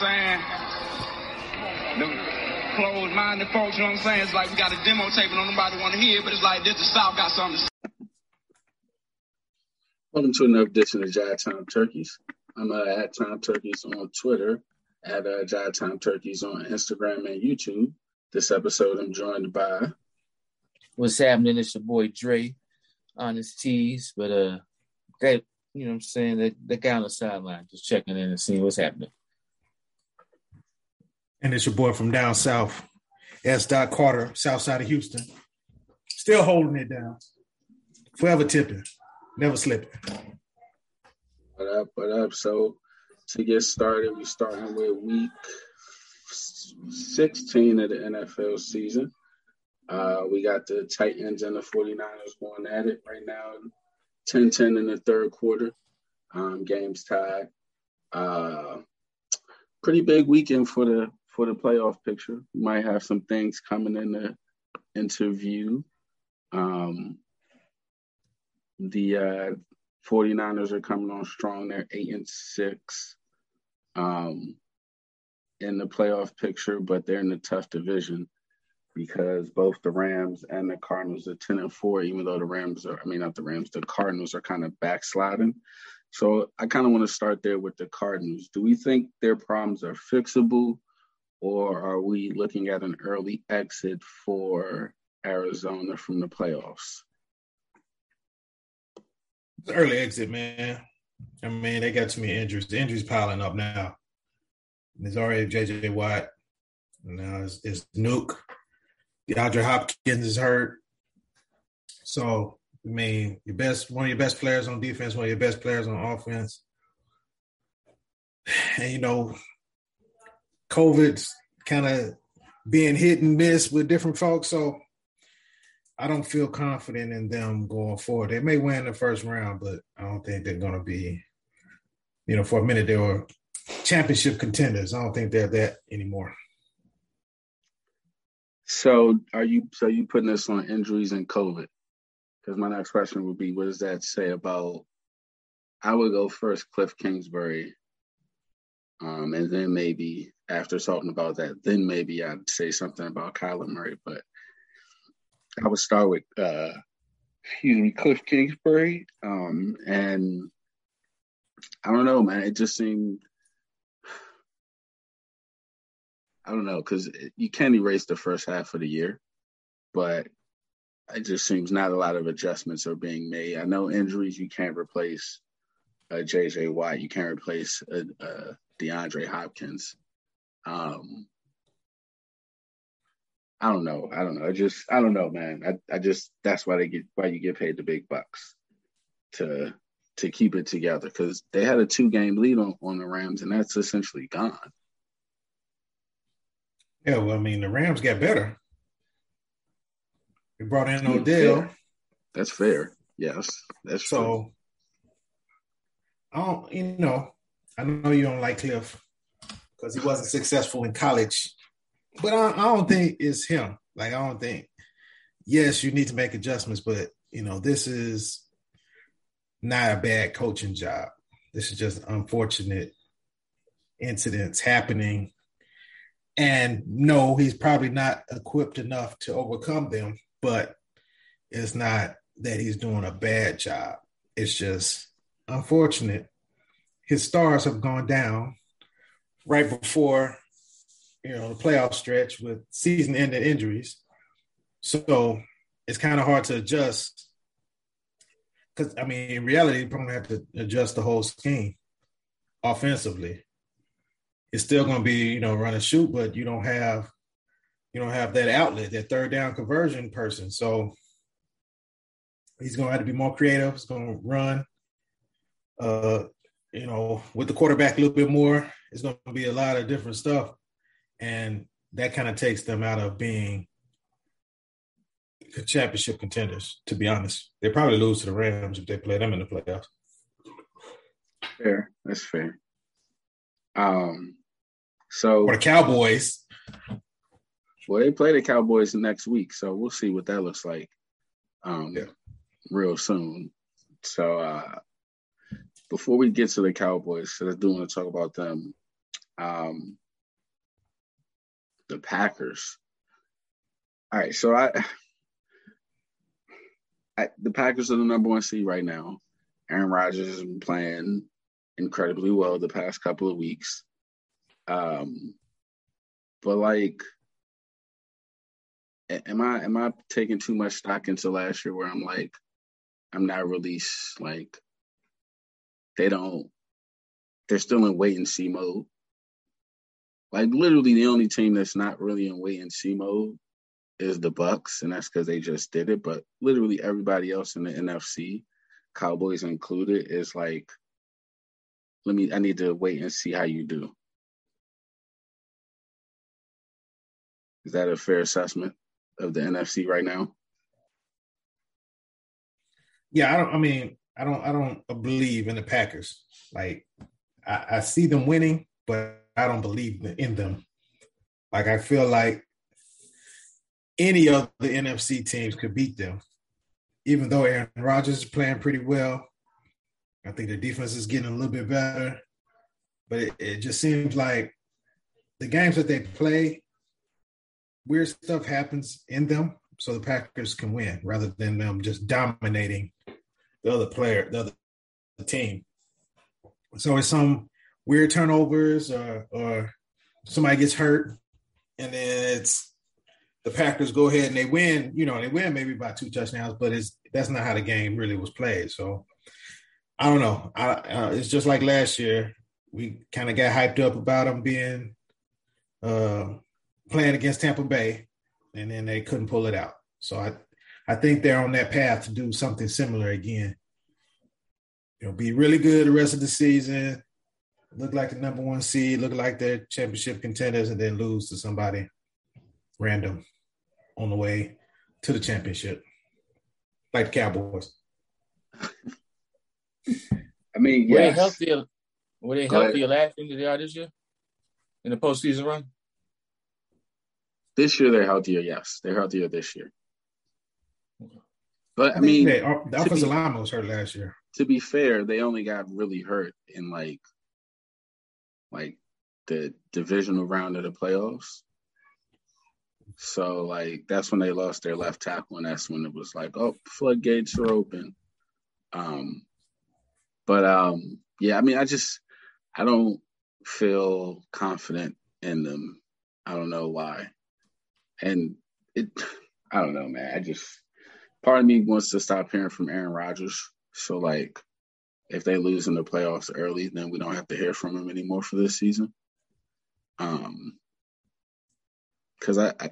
what I'm saying? The closed-minded folks, you know what I'm saying? It's like we got a demo tape and nobody want to hear it, but it's like this, the South got something to say. Welcome to another edition of Jive Time Turkeys. I'm uh, at Time Turkeys on Twitter, at uh, Jive Time Turkeys on Instagram and YouTube. This episode, I'm joined by. What's happening? It's your boy Dre, Honest Tees, but uh, great, you know what I'm saying? that the guy on the sideline just checking in and seeing what's happening. And it's your boy from down south, S. Dot Carter, south side of Houston. Still holding it down. Forever tipping, never slipping. What up? What up? So to get started, we're starting with week 16 of the NFL season. Uh, we got the Titans and the 49ers going at it right now. 10-10 in the third quarter. Um, games tied. Uh, pretty big weekend for the for the playoff picture. We might have some things coming in the interview. Um, the uh, 49ers are coming on strong. They're eight and six um, in the playoff picture, but they're in a tough division because both the Rams and the Cardinals are 10 and 4, even though the Rams are, I mean, not the Rams, the Cardinals are kind of backsliding. So I kind of want to start there with the Cardinals. Do we think their problems are fixable, or are we looking at an early exit for Arizona from the playoffs? early exit, man. I mean, they got too many injuries. The injuries piling up now. There's already JJ Watt. Now it's, it's Nuke. DeAndre Hopkins is hurt. So, I mean, your best one of your best players on defense, one of your best players on offense. And you know, COVID's kind of being hit and miss with different folks. So I don't feel confident in them going forward. They may win the first round, but I don't think they're going to be, you know, for a minute they were championship contenders. I don't think they're that anymore. So are you so you putting this on injuries and COVID? Because my next question would be, what does that say about? I would go first, Cliff Kingsbury, um, and then maybe after talking about that, then maybe I'd say something about Kyler Murray. But I would start with, uh, excuse me, Cliff Kingsbury, um, and I don't know, man. It just seemed I don't know because you can't erase the first half of the year, but it just seems not a lot of adjustments are being made. I know injuries you can't replace uh, JJ Watt, you can't replace uh, uh, DeAndre Hopkins. Um, I don't know. I don't know. I just I don't know, man. I, I just that's why they get why you get paid the big bucks to to keep it together because they had a two game lead on, on the Rams and that's essentially gone. Yeah, well, I mean, the Rams got better. They brought in Odell. That's fair. Yes, that's so. True. I don't, you know, I know you don't like Cliff because he wasn't successful in college, but I, I don't think it's him. Like, I don't think. Yes, you need to make adjustments, but you know, this is not a bad coaching job. This is just unfortunate incidents happening and no, he's probably not equipped enough to overcome them, but it's not that he's doing a bad job. It's just unfortunate. His stars have gone down right before you know the playoff stretch with season ending injuries. So it's kind of hard to adjust because I mean in reality you're probably have to adjust the whole scheme offensively it's still going to be you know run and shoot, but you don't have you don't have that outlet, that third down conversion person. So he's going to have to be more creative. He's going to run, uh, you know, with the quarterback a little bit more. It's going to be a lot of different stuff, and that kind of takes them out of being championship contenders. To be honest, they probably lose to the Rams if they play them in the playoffs. Fair, that's fair. Um, so or the Cowboys. Well, they play the Cowboys next week, so we'll see what that looks like. Um, yeah. real soon. So uh, before we get to the Cowboys, because I do want to talk about them. Um, the Packers. All right, so I, I the Packers are the number one seed right now. Aaron Rodgers has been playing incredibly well the past couple of weeks. Um, but like, am I am I taking too much stock into last year where I'm like, I'm not really like, they don't, they're still in wait and see mode. Like literally, the only team that's not really in wait and see mode is the Bucks, and that's because they just did it. But literally everybody else in the NFC, Cowboys included, is like, let me. I need to wait and see how you do. Is that a fair assessment of the NFC right now? Yeah, I don't. I mean, I don't. I don't believe in the Packers. Like, I, I see them winning, but I don't believe in them. Like, I feel like any of the NFC teams could beat them. Even though Aaron Rodgers is playing pretty well, I think the defense is getting a little bit better. But it, it just seems like the games that they play, weird stuff happens in them, so the Packers can win rather than them just dominating the other player, the other team. So it's some weird turnovers or or somebody gets hurt, and then it's the Packers go ahead and they win. You know, they win maybe by two touchdowns, but it's that's not how the game really was played. So I don't know. I, uh, it's just like last year. We kind of got hyped up about them being uh, playing against Tampa Bay, and then they couldn't pull it out. So I, I think they're on that path to do something similar again. You know, be really good the rest of the season, look like the number one seed, look like they're championship contenders, and then lose to somebody random on the way to the championship, like the Cowboys. I mean, Were they yes. healthier? Were they Go ahead. healthier last year than they are this year in the postseason run? This year they're healthier. Yes, they're healthier this year. But I I mean, mean, they, the offensive be- line was hurt last year. to be fair, they only got really hurt in like like the divisional round of the playoffs. So like that's when they lost their left tackle, and that's when it was like, oh, floodgates are open. Um, but um, yeah, I mean, I just I don't feel confident in them. I don't know why, and it I don't know, man. I just part of me wants to stop hearing from Aaron Rodgers. So like, if they lose in the playoffs early, then we don't have to hear from him anymore for this season. Um, because I, I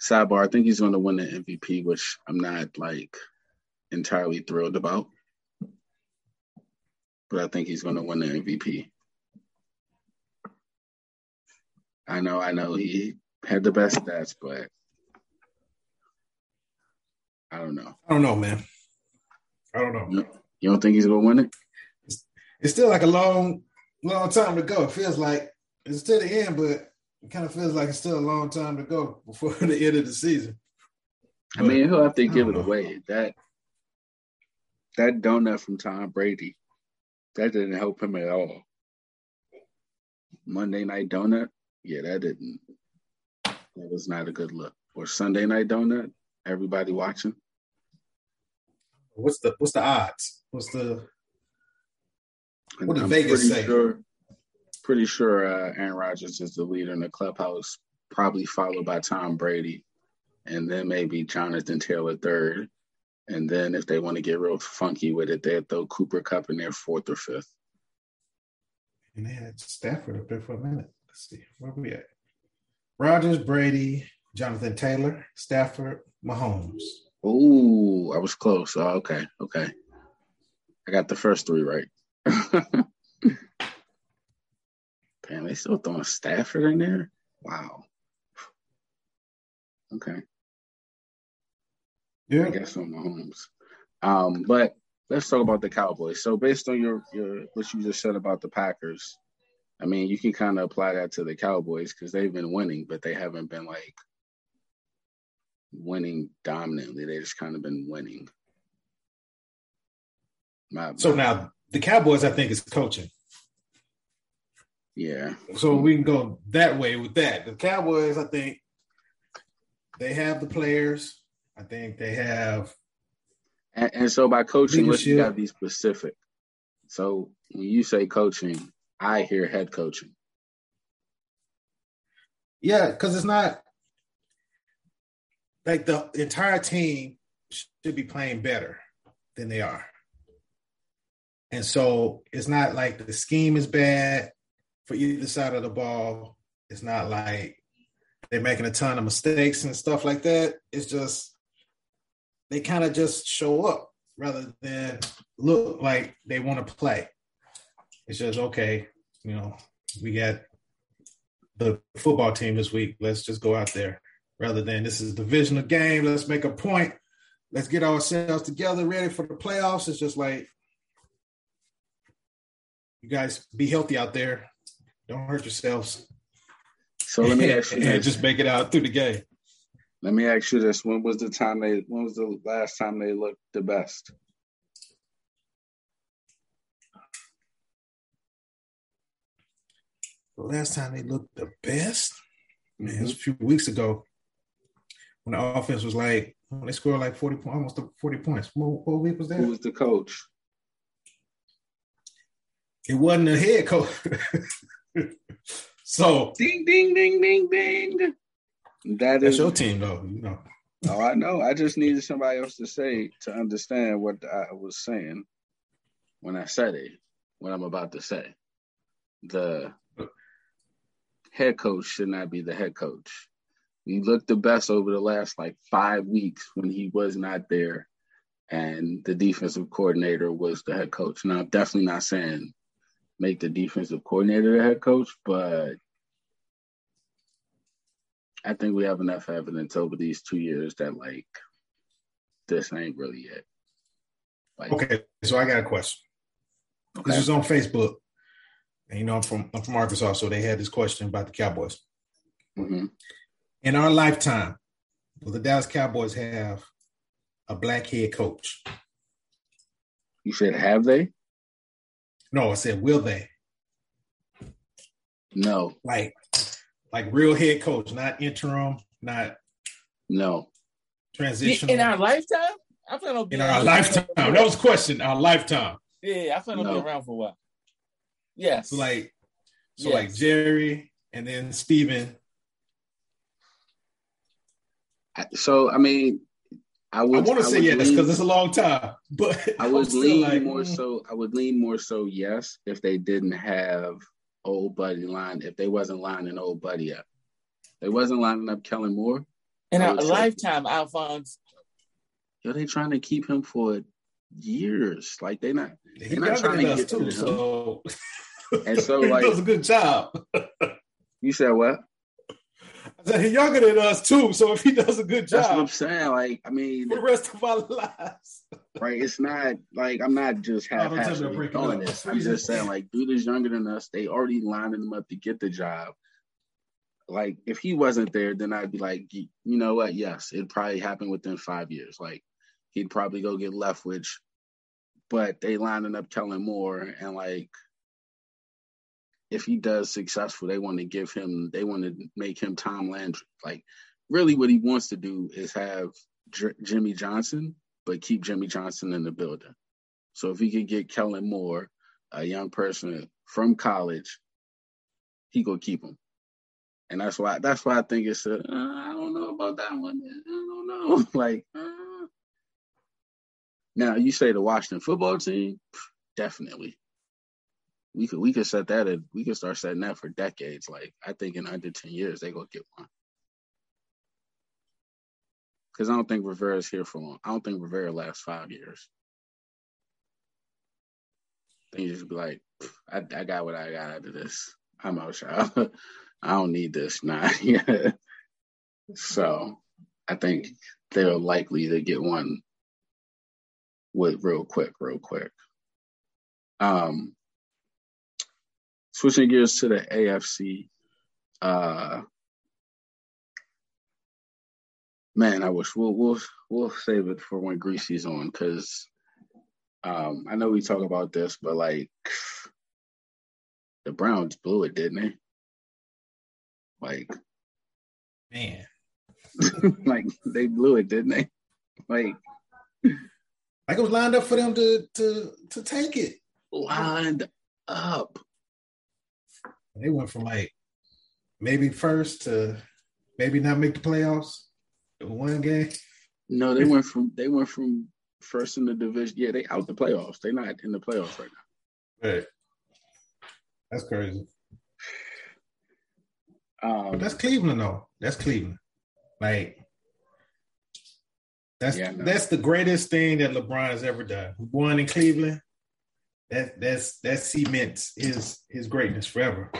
sidebar, I think he's going to win the MVP, which I'm not like entirely thrilled about. But I think he's going to win the MVP. I know, I know he had the best stats, but I don't know. I don't know, man. I don't know. You, you don't think he's going to win it? It's still like a long, long time to go. It feels like it's to the end, but it kind of feels like it's still a long time to go before the end of the season. I mean, he'll have to give it know. away. That that donut from Tom Brady, that didn't help him at all. Monday night donut, yeah, that didn't. That was not a good look. Or Sunday night donut, everybody watching. What's the what's the odds? What's the What did I'm Vegas pretty say? Sure, pretty sure uh, Aaron Rodgers is the leader in the clubhouse, probably followed by Tom Brady, and then maybe Jonathan Taylor third. And then if they want to get real funky with it, they'll throw Cooper Kupp in there fourth or fifth. and they had Stafford up there for a minute. Let's see where we at. Rodgers, Brady, Jonathan Taylor, Stafford, Mahomes. Ooh, I was close. Oh, okay, okay. I got the first three right. Damn, they still throwing Stafford in there? Wow. Okay. Yeah. I guess on Mahomes. Um, but let's talk about the Cowboys. So based on your your what you just said about the Packers, I mean, you can kind of apply that to the Cowboys because they've been winning, but they haven't been like winning dominantly. They just kind of been winning. My, So now the Cowboys, I think, is coaching. Yeah. So we can go that way with that. The Cowboys, I think, they have the players. I think they have. And, and so by coaching, let's you Leadership. gotta be specific. So when you say coaching, I hear head coaching. Yeah, because it's not like the entire team should be playing better than they are. And so it's not like the scheme is bad for either side of the ball. It's not like they're making a ton of mistakes and stuff like that. It's just they kind of just show up rather than look like they want to play. It's just okay, you know, we got the football team this week. Let's just go out there rather than this is a divisional game. Let's make a point. Let's get ourselves together, ready for the playoffs. It's just like you guys be healthy out there. Don't hurt yourselves. So let me ask you just make it out through the game. Let me ask you this. When was the time they when was the last time they looked the best? The last time they looked the best, man, it was a few weeks ago when the offense was like when they scored like 40 points, almost 40 points. What, what week was that? Who was the coach? It wasn't a head coach. so Ding ding ding ding ding. That that's is your team though, you know. Oh, I know. I just needed somebody else to say to understand what I was saying when I said it, what I'm about to say. The uh, head coach should not be the head coach. He looked the best over the last like five weeks when he was not there, and the defensive coordinator was the head coach. Now, I'm definitely not saying make the defensive coordinator the head coach, but I think we have enough evidence over these two years that like this ain't really it. Like, Okay, so I got a question. okay. This is on Facebook. And you know, I'm from I'm from Arkansas, so they had this question about the Cowboys. Mhm. In our lifetime, will the Dallas Cowboys have a black head coach? You said have they? No, I said will they? No, Like like real head coach, not interim, not no. transitional. In our lifetime, I plan on in being our lifetime. That was a question. Our lifetime. Yeah, I plan on No. being around for a while. Yes. So like so Yes. like Jerry and then Steven. I- So I mean, I I want to say yes because it's a long time, but I would lean like, more mm. so. I would lean more so yes if they didn't have old buddy line. If they wasn't lining old buddy up, they wasn't lining up Kellen Moore. in a our would say- lifetime, Alphonse. Yo, they trying to keep him for years. Like they not. He They're not trying to get too, rid of him. so And so, he like- does a good job. You said what? I said he's younger than us too, so if he does a good job, That's what I'm saying. Like I mean, for the rest of our lives, right? It's not like I'm not just half don't tell me to haphazardly break it doing this. I'm just saying, like, dude is younger than us. They already lining him up to get the job. Like, if he wasn't there, then I'd be like, you know what? Yes, it'd probably happen within five years. Like, he'd probably go get Leftwich, but they lining up Kellen Moore, and like, if he does successful, they want to give him, they want to make him Tom Landry. Like, really, what he wants to do is have J- Jimmy Johnson but keep Jimmy Johnson in the building. So if he could get Kellen Moore, a young person from college, he gonna keep him. And that's why that's why I think it's a uh, I don't know about that one. I don't know. like uh. now you say the Washington football team, definitely. We could we could set that at, we could start setting that for decades. Like I think in under ten years they gonna get one. Because I don't think Rivera's here for long. I don't think Rivera lasts five years. I think you just be like, I, I got what I got out of this. I'm out, y'all. I don't need this. Nah. So I think they're likely to get one with real quick, real quick. Um, switching gears to the AFC. Uh, man, I wish we'll we'll we'll save it for when Greasy's on because um, I know we talk about this, but like the Browns blew it, didn't they? Like, Man, like they blew it, didn't they? Like like it was lined up for them to to to take it. lined up. They went from like maybe first to maybe not make the playoffs one game. No, they went from they went from first in the division. Yeah, they out the playoffs. They're not in the playoffs right now. Right. That's crazy. Um, But that's Cleveland though. That's Cleveland. Like that's Yeah, that's the greatest thing that LeBron has ever done. Won in Cleveland. That that's that cements his his greatness forever.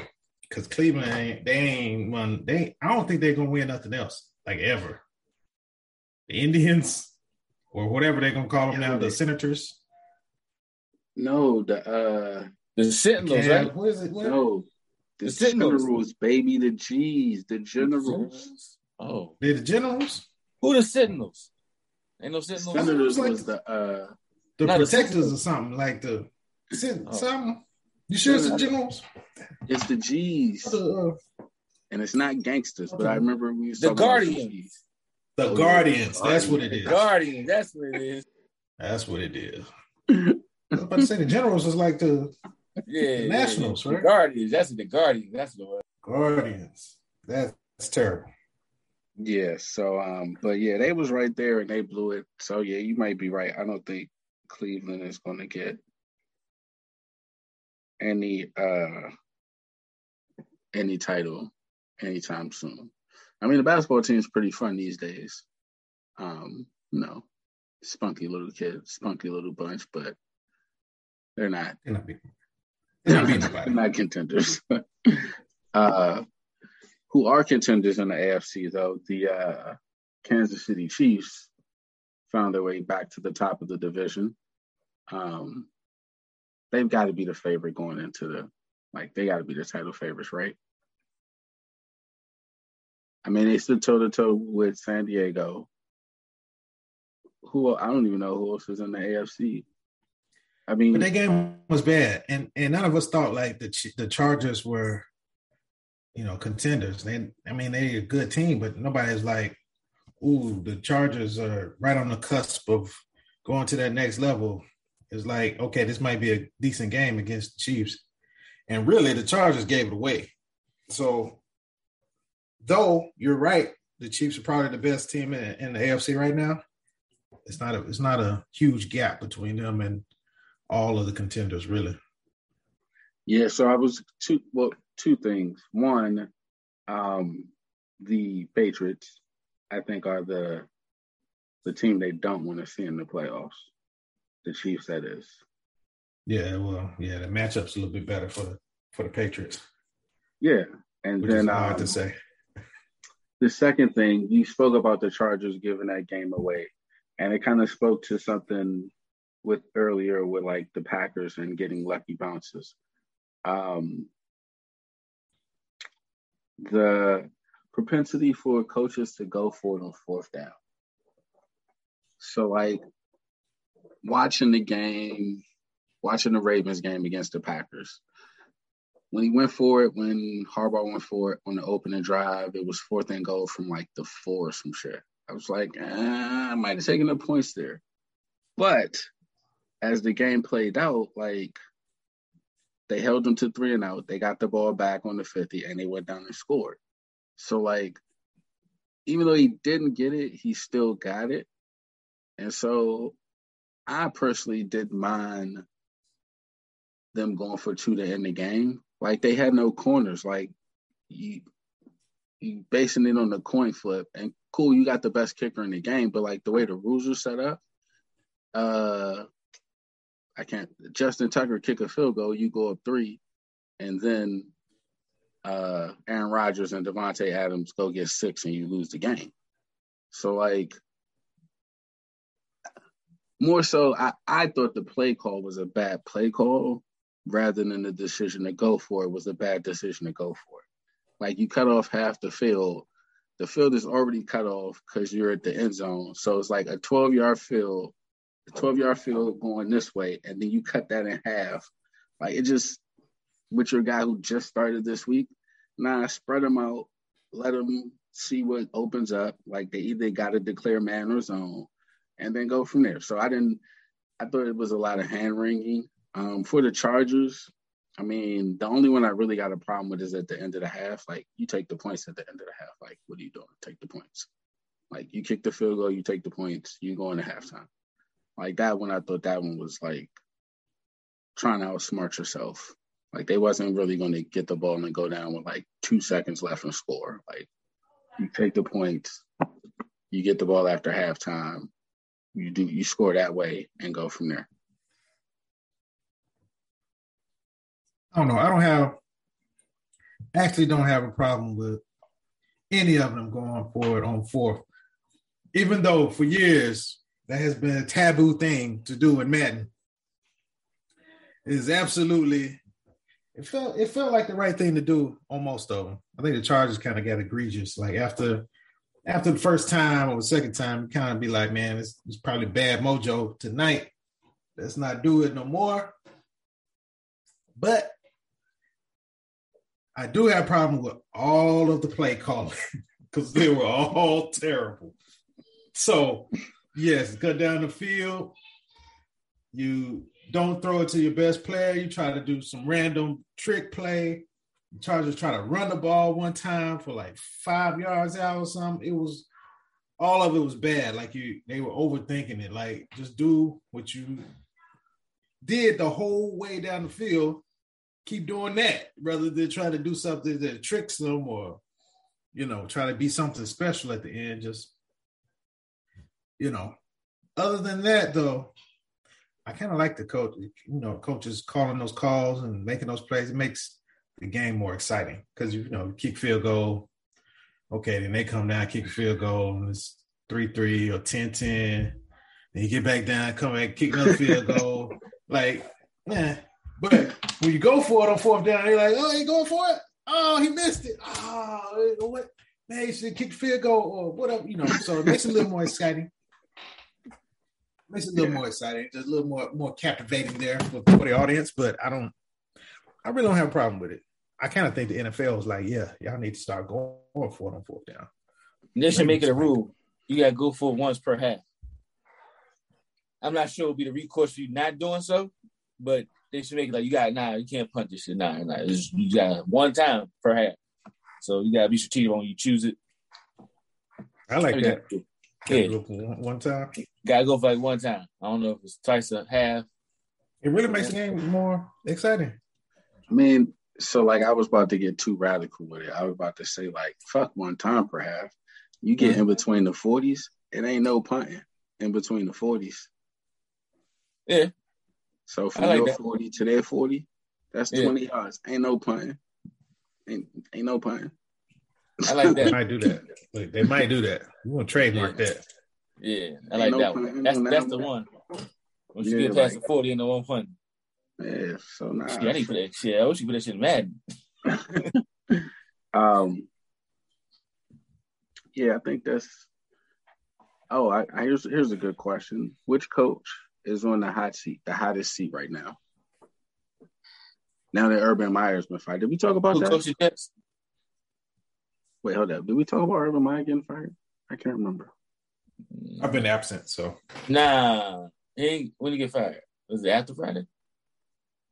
Cause Cleveland ain't they ain't won they I don't think they're gonna win nothing else like ever. The Indians or whatever they're gonna call them Yeah, now, the Senators. no, the uh The Sentinels, Yeah, right? what is it? What? no, the The Sentinels. generals, baby, the G's, the generals. Oh, They're the Generals, who the Sentinels? Ain't no Sentinels. Sen- Senators like- was the uh the Not the Protectors Sentinels. or something like the Sen- Oh. something. You sure it's the Generals? it's the G's. Uh, And it's not gangsters, but I remember we was The talking about Guardians. G's. The Oh. Guardians. That's what it is. The. Guardians. That's what it is. That's what it is. I was about to say the Generals is like the Yeah, The Nationals, yeah. right? The Guardians. That's the Guardians. That's the one. Guardians. That's terrible. Yeah, so um, but yeah, they was right there and they blew it. So yeah, you might be right. I don't think Cleveland is gonna get any uh any title anytime soon. I mean the basketball team's pretty fun these days. Um, you know, spunky little kids, spunky little bunch, but they're not They're not they're not nobody. not contenders. uh, who are contenders in the AFC though? The uh, Kansas City Chiefs found their way back to the top of the division. Um, they've got to be the favorite going into the like. They got to be the title favorites, right? I mean, they stood toe to toe with San Diego. Who I don't even know who else is in the AFC. I mean, But that game was bad, and and none of us thought like the the Chargers were, you know, contenders. They, I mean, they're a good team, but nobody's like, ooh, the Chargers are right on the cusp of going to that next level. It's like, okay, this might be a decent game against the Chiefs, and really, the Chargers gave it away. So, though you're right, the Chiefs are probably the best team in, in the AFC right now. It's not a it's not a huge gap between them and all of the contenders, really. Yeah, so I was two well, two things. One, um, the Patriots, I think, are the the team they don't want to see in the playoffs. The Chiefs, that is. Yeah, well, yeah, the matchup's a little bit better for the for the Patriots, Yeah, and which then hard um, to say. the second thing you spoke about the Chargers giving that game away, and it kind of spoke to something with earlier with like the Packers and getting lucky bounces. Um, the propensity for coaches to go for it on fourth down. So like watching the game, watching the Ravens game against the Packers. When he went for it, when Harbaugh went for it on the opening drive, it was fourth and goal from like the four or some shit. I was like, eh, I might have taken the points there. But as the game played out, like they held them to three and out. They got the ball back on the 50 and they went down and scored. So like even though he didn't get it, he still got it. And so I personally didn't mind them going for two to end the game. Like they had no corners. Like you you basing it on the coin flip and cool, you got the best kicker in the game, but like the way the rules are set up, uh I can't Justin Tucker kick a field goal, you go up three, and then uh Aaron Rodgers and Davante Adams go get six and you lose the game. So like more so I, I thought the play call was a bad play call rather than the decision to go for it was a bad decision to go for it. Like you cut off half the field. The field is already cut off because you're at the end zone. So it's like a 12 yard field, a 12 yard field going this way, and then you cut that in half. Like it just with your guy who just started this week. Nah, spread them out. Let them see what opens up. Like they either got to declare man or zone, and then go from there. So I didn't. I thought it was a lot of hand wringing. Um, for the Chargers, I mean, the only one I really got a problem with is at the end of the half. Like you take the points at the end of the half. Like what are you doing? Take the points. Like you kick the field goal, you take the points, you go into halftime. Like that one, I thought that one was like trying to outsmart yourself. Like they wasn't really going to get the ball and go down with like two seconds left and score. Like you take the points, you get the ball after halftime, you do you score that way and go from there. I don't know. I don't have actually don't have a problem with any of them going forward on fourth. Even though for years that has been a taboo thing to do in Madden. It is absolutely it felt it felt like the right thing to do on most of them. I think the Chargers kind of got egregious. Like after after the first time or the second time, you kind of be like, man, it's, it's probably bad mojo tonight. Let's not do it no more. But I do have a problem with all of the play calling because they were all terrible. So, yes, cut down the field. You don't throw it to your best player. You try to do some random trick play. Chargers try to run the ball one time for like five yards out or something. It was all of it was bad. Like you, they were overthinking it. Like just do what you did the whole way down the field keep doing that rather than trying to do something that tricks them or you know try to be something special at the end just you know other than that though i kind of like the coach you know coaches calling those calls and making those plays it makes the game more exciting because you know kick field goal okay then they come down kick field goal and it's 3-3 or 10-10 then you get back down come back kick another field goal like yeah but when you go for it on fourth down, they're like, oh, he going for it? Oh, he missed it. Oh, what? Man, he should kick field goal or whatever, you know. So it makes it a little more exciting. Makes it a little yeah. more exciting, just a little more more captivating there for, for the audience. But I don't, I really don't have a problem with it. I kind of think the NFL is like, yeah, y'all need to start going for it on fourth down. They should make it a rule. You got to go for it once per half. I'm not sure it'll be the recourse for you not doing so, but they should make it like you got nah, you can't punt this shit. Nah, nah. It's, you got one time per half. So you gotta be strategic when you choose it. I like that. Yeah. One time. Gotta go for like one time. I don't know if it's twice a half. It really makes the game more exciting. I mean, so like I was about to get too radical with it. I was about to say like fuck one time per half. You get mm-hmm. in between the forties, it ain't no punting in between the forties. Yeah, so from like your that. 40 to their 40, that's yeah. 20 yards. Ain't no punting. Ain't, ain't no punting. I like that. they might do that. Look, they might do that. You want to trademark yeah. that. Yeah, I like no that one. That's that's the one. Once you get past like, the 40 and the one punt. Yeah, so now. Nah, I need to put that shit. I wish you put that shit in Madden. um, yeah, I think that's. Oh, I, I here's here's a good question. Which coach is on the hot seat, the hottest seat right now. Now that Urban Meyer's been fired. Did we talk about Who that? Wait, hold up. Did we talk about Urban Meyer getting fired? I can't remember. I've been absent, so. Nah. He when did he get fired? Was it after Friday?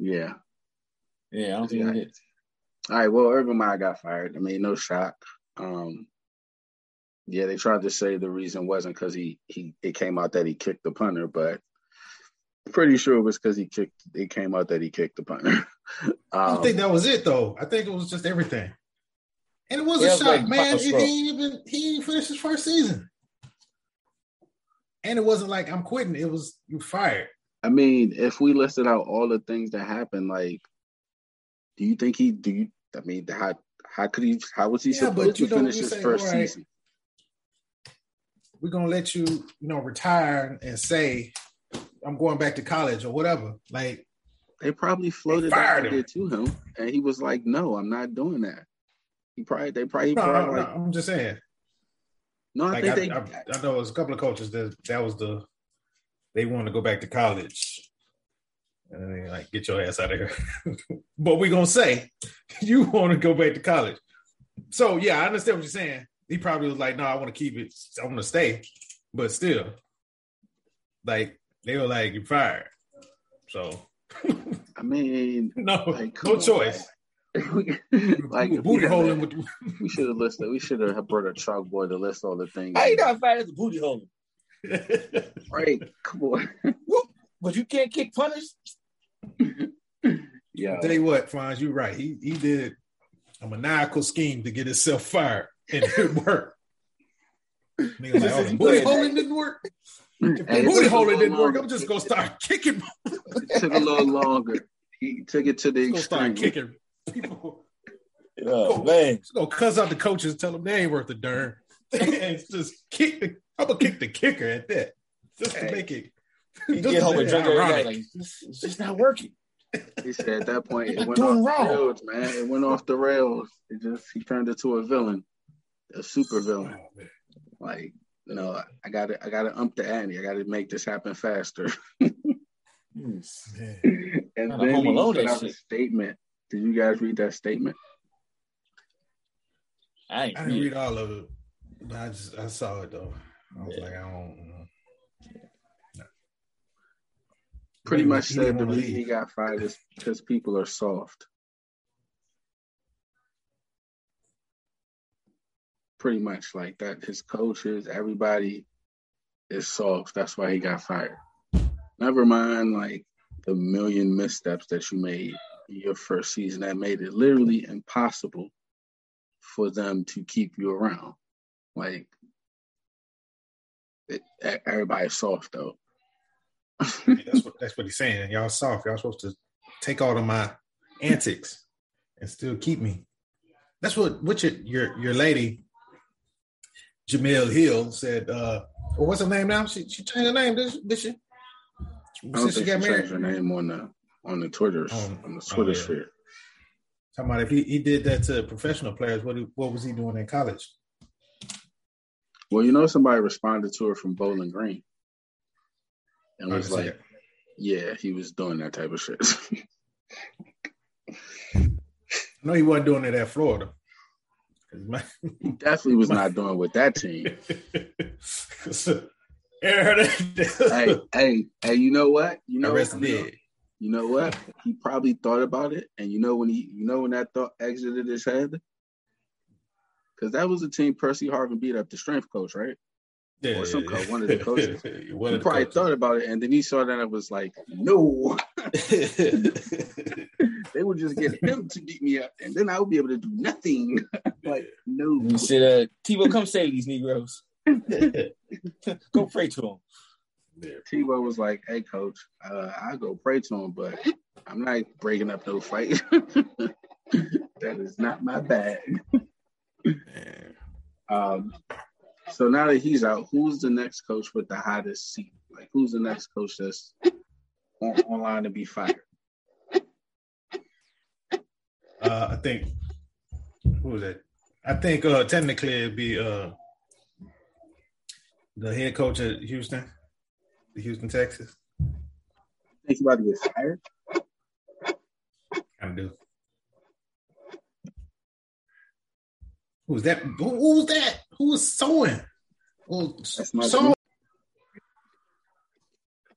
Yeah. Yeah, I don't think yeah. it. All right, well, Urban Meyer got fired. I mean, no shock. Um, yeah, they tried to say the reason wasn't because he he it came out that he kicked the punter, but pretty sure it was because he kicked. It came out that he kicked the punter. um, I don't think that was it though. I think it was just everything. And it was yeah, a shock, like man. He didn't even he finished his first season, and it wasn't like I'm quitting. It was you fired. I mean, if we listed out all the things that happened, like, do you think he? Do you? I mean, how how could he? How was he yeah, supposed to finish his say, first right, season? We're gonna let you, you know, retire and say I'm going back to college or whatever. Like they probably floated that idea to him, and he was like, "No, I'm not doing that." He probably they probably, no, probably no, like, I'm just saying. No, I like think I, they. I, I know there's a couple of coaches that that was the they want to go back to college, And then like, get your ass out of here. but we're gonna say you want to go back to college. So yeah, I understand what you're saying. He probably was like, no, I want to keep it. I want to stay. But still, like they were like, you're fired. So I mean, no, like, no choice. like booty we, hole had him with we should have listed. We should have brought a chalkboard to list all the things. How you not fired as a booty hole? Right? Come on. But you can't kick punish. Yeah. Tell you what, Franz, you're right. He he did a maniacal scheme to get himself fired, and it worked. Nigga like, oh, the booty holing didn't work. If the Hey, booty took a holing little didn't work. I'm just gonna start kicking. It took a little longer. He took it to the Gonna start extreme. kicking people. Oh man. Just gonna cuss out the coaches, tell them they ain't worth a darn, and just kick. The, I'm gonna kick the kicker at that, just to make it. You just get to home and drink every night. Like it's, it's just not working. He said at that point it went off wrong. the rails, man. It went off the rails. It just he turned into a villain, a super villain. Oh. Like, you know, I gotta I gotta ump the ante. I gotta make this happen faster. Man. and then Home he Alone put that out a statement. Did you guys read that statement? I I didn't read read all of it. But I just I saw it though. I was Yeah. like, I don't. know. Pretty much didn't said the reason he got fired is because people are soft. Pretty much like that. His coaches, everybody is soft. That's why he got fired. Never mind like the million missteps that you made in your first season that made it literally impossible for them to keep you around. Like it, everybody's soft though. That's what that's what he's saying. Y'all soft. Y'all supposed to take all of my antics and still keep me. That's what what your your, your lady Jemele Hill said. uh well, What's her name now? She she changed her name, did, did she? I don't Since she think she got changed married. her name on the on the Twitter Oh, on the oh, Twitter yeah. sphere. Talking about if he, he did that to professional players, what he, what was he doing in college? Well, you know, somebody responded to her from Bowling Green, and was like, "Yeah, he was doing that type of shit." I know he wasn't doing it at Florida. my- he definitely was not doing with that team. Hey, hey, hey! You know what? You know, you know, you know what? He probably thought about it, and you know when he, you know when that thought exited his head, because that was the team Percy Harvin beat up the strength coach, right? Yeah, or some yeah, coach, yeah. one of the coaches. He probably coaches. thought about it, and then he saw that it was like, no, they would just get him to beat me up, and then I would be able to do nothing. like, no. You said, uh, Tebow, come save these Negroes. Go pray to them. Tebow was like, "Hey, coach, uh, I go pray to him, but I'm not breaking up no fight. that is not my bag." Um, so now that he's out, who's the next coach with the hottest seat? Like, who's the next coach that's on, online to be fired? Uh, I think who was that? I think uh, technically it'd be uh, the head coach at Houston, the Houston Texas. Think about to get fired? Of do. Who was that? Who, who was that? Who was sewing? Who sewing?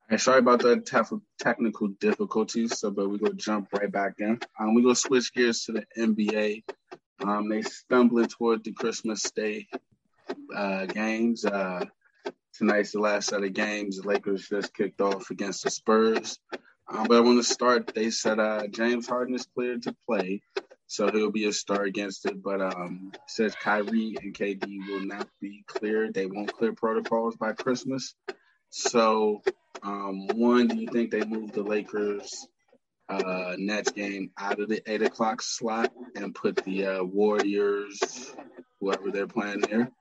And sorry about the tef- technical difficulties, so but we're gonna jump right back in. Um, we're gonna switch gears to the NBA. Um, they stumbling toward the Christmas Day uh, games. Uh, tonight's the last set of games. The Lakers just kicked off against the Spurs. Um, but I want to start. They said uh, James Harden is cleared to play, so he'll be a star against it. But um, says Kyrie and KD will not be cleared. They won't clear protocols by Christmas. So, um, one, do you think they move the Lakers uh, Nets game out of the eight o'clock slot and put the uh, Warriors, whoever they're playing there?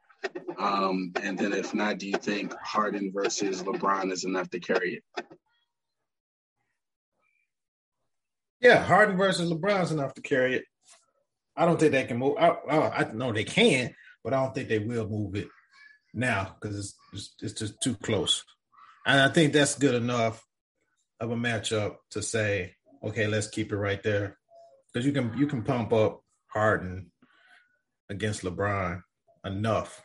Um, and then if not, do you think Harden versus LeBron is enough to carry it? Yeah, Harden versus LeBron's enough to carry it. I don't think they can move. I, I, I know they can, but I don't think they will move it now because it's, it's it's just too close. And I think that's good enough of a matchup to say, okay, let's keep it right there. Because you can you can pump up Harden against LeBron enough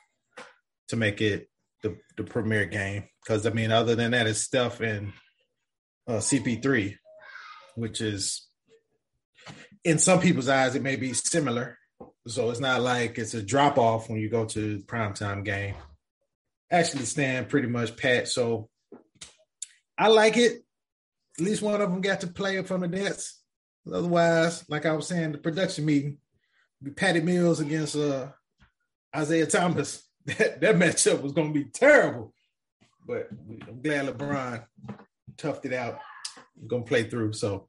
to make it the, the premier game. Because I mean, other than that, it's Steph and uh, CP3, which is in some people's eyes, it may be similar. So it's not like it's a drop off when you go to primetime game. Actually, stand pretty much pat. So I like it. At least one of them got to play from the Nets. Otherwise, like I was saying, the production meeting, be Patty Mills against uh, Isaiah Thomas. That, that matchup was going to be terrible. But I'm glad LeBron toughed it out. Going to play through. So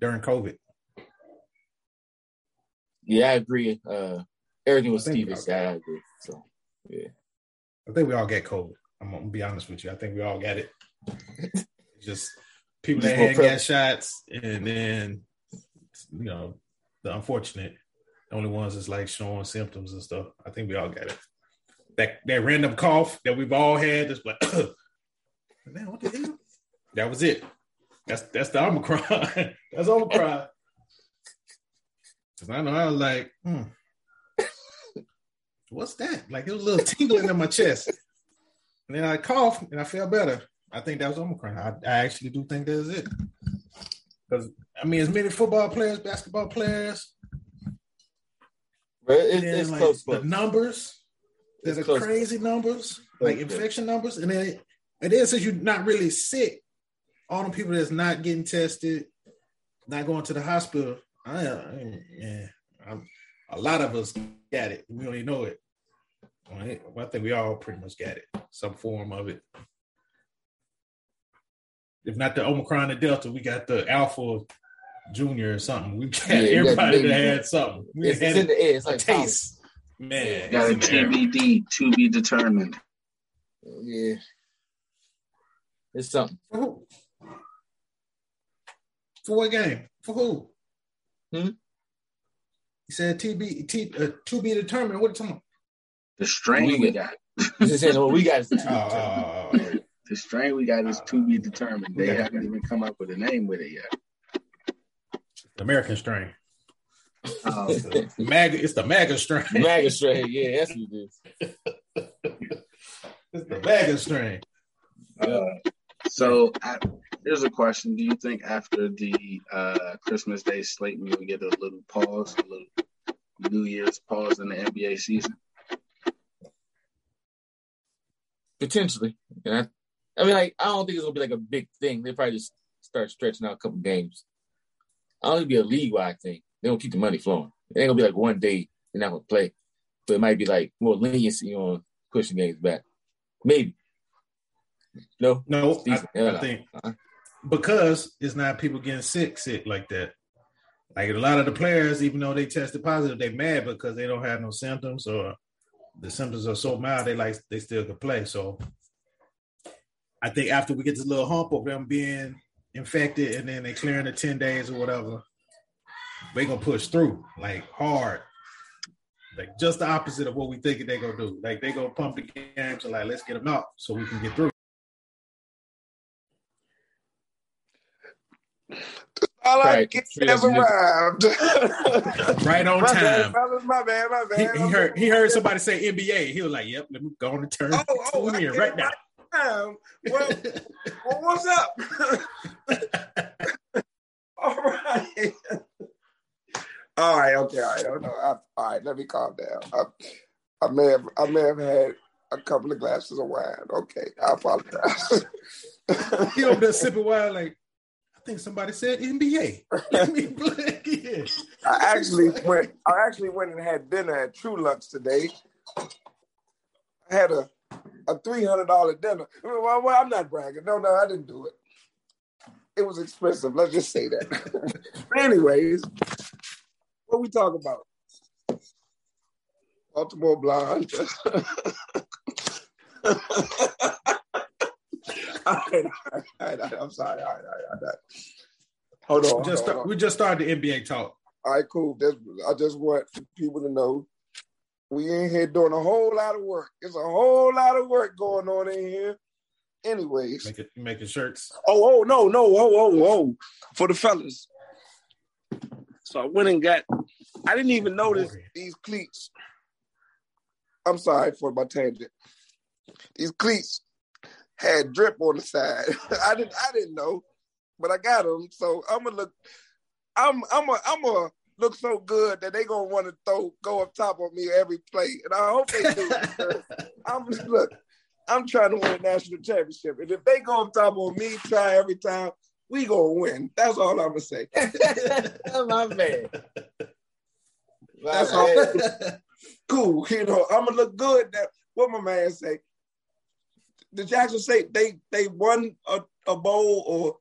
during COVID. Yeah, I agree. Uh, everything was Steve said. I agree. So yeah, I think we all get COVID. I'm gonna be honest with you. I think we all got it. Just people that had got shots, and then you know the unfortunate, the only ones that's like showing symptoms and stuff. I think we all got it. That that random cough that we've all had, just like, man, what the hell? That was it. That's that's the Omicron. that's Omicron. Cause I know I was like, hmm, what's that? Like it was a little tingling in my chest. And then I coughed and I felt better. I think that was Omicron. I, I actually do think that's it. Because I mean, as many football players, basketball players, but it, it's like close, The numbers, there's crazy numbers, Close, like infection numbers, and then it is since you're not really sick. All the people that's not getting tested, not going to the hospital. I, I yeah, I'm, a lot of us got it. We don't even know it. Well, I think we all pretty much got it, some form of it. If not the Omicron and Delta, we got the Alpha Junior or something. We got Yeah, you got everybody that baby. had something. We It's, had it's in the air. It's a like pollen. taste. Man, Got a it's. TBD to be determined. Yeah, it's something. For who? What game? For who? Hmm? He said TB T uh, to be determined. What are you talking The strain We we got- got. Just saying, what we got is about? Oh, oh, oh. The strain we got is to be determined. They Okay. haven't even come up with a name with it yet. The American strain. Um, It's the MAGA, it's the MAGA strain. MAGA straight. Yeah, that's what it is. It's the MAGA strain. uh, so I, here's a question: Do you think after the uh, Christmas Day slate, we will get a little pause, a little New Year's pause in the NBA season? Potentially. And I, I mean, like, I don't think it's gonna be like a big thing. They probably just start stretching out a couple games. I don't think it'll be a league wide thing. They don't keep the money flowing. It ain't gonna be like one day they're not gonna play, but it might be like more leniency on pushing games back. Maybe. No. No, I, Decent. I Yeah. think Uh-huh. Because it's not people getting sick, sick like that. Like a lot of the players, even though they tested positive, they mad because they don't have no symptoms or the symptoms are so mild, they like they still could play. So I think after we get this little hump of them being infected and then they clearing the 10 days or whatever, they gonna push through like hard. Like just the opposite of what we think they gonna do. Like they gonna pump the games and like let's get them out so we can get through. All I Right. get Three has arrived. Right on my time. my bad, my He, bad. he heard he heard somebody say NBA. He was like, "Yep, let me go on the turn Oh, oh, I in get right now." Well, well, what's up? all right. All right, okay, all right. Oh, no, I, all right, let me calm down. I, I may have I may have had a couple of glasses of wine. Okay, I apologize. he over there sipping wine like, I think somebody said NBA. Let me play again. I actually went. I actually went and had dinner at Truluck's today. I had a a three hundred dollar dinner. Well, well, I'm not bragging. No, no, I didn't do it. It was expensive. Let's just say that. anyways, what we talk about? Baltimore Blonde. All right, all right, all right, I'm sorry. All right, all right, all right. Hold on. We just hold on. we just started the NBA talk. All right, cool. That's, I just want people to know we in here doing a whole lot of work. It's a whole lot of work going on in here. anyways, Making making shirts. Oh, oh, no, no, oh, oh, oh, for the fellas. So I went and got. I didn't even notice Boy. these cleats. I'm sorry for my tangent. These cleats had drip on the side. I didn't. I didn't know, but I got them. So I'm gonna look. I'm. I'm. A, I'm a look so good that they gonna want to throw go up top on me every play, and I hope they do. I'm look. I'm trying to win a national championship, and if they go up top on me, try every time, we gonna win. That's all I'm gonna say. My man. My That's man. Cool, you know. I'm gonna look good. That what my man say. The Jackson say they they won a, a bowl, or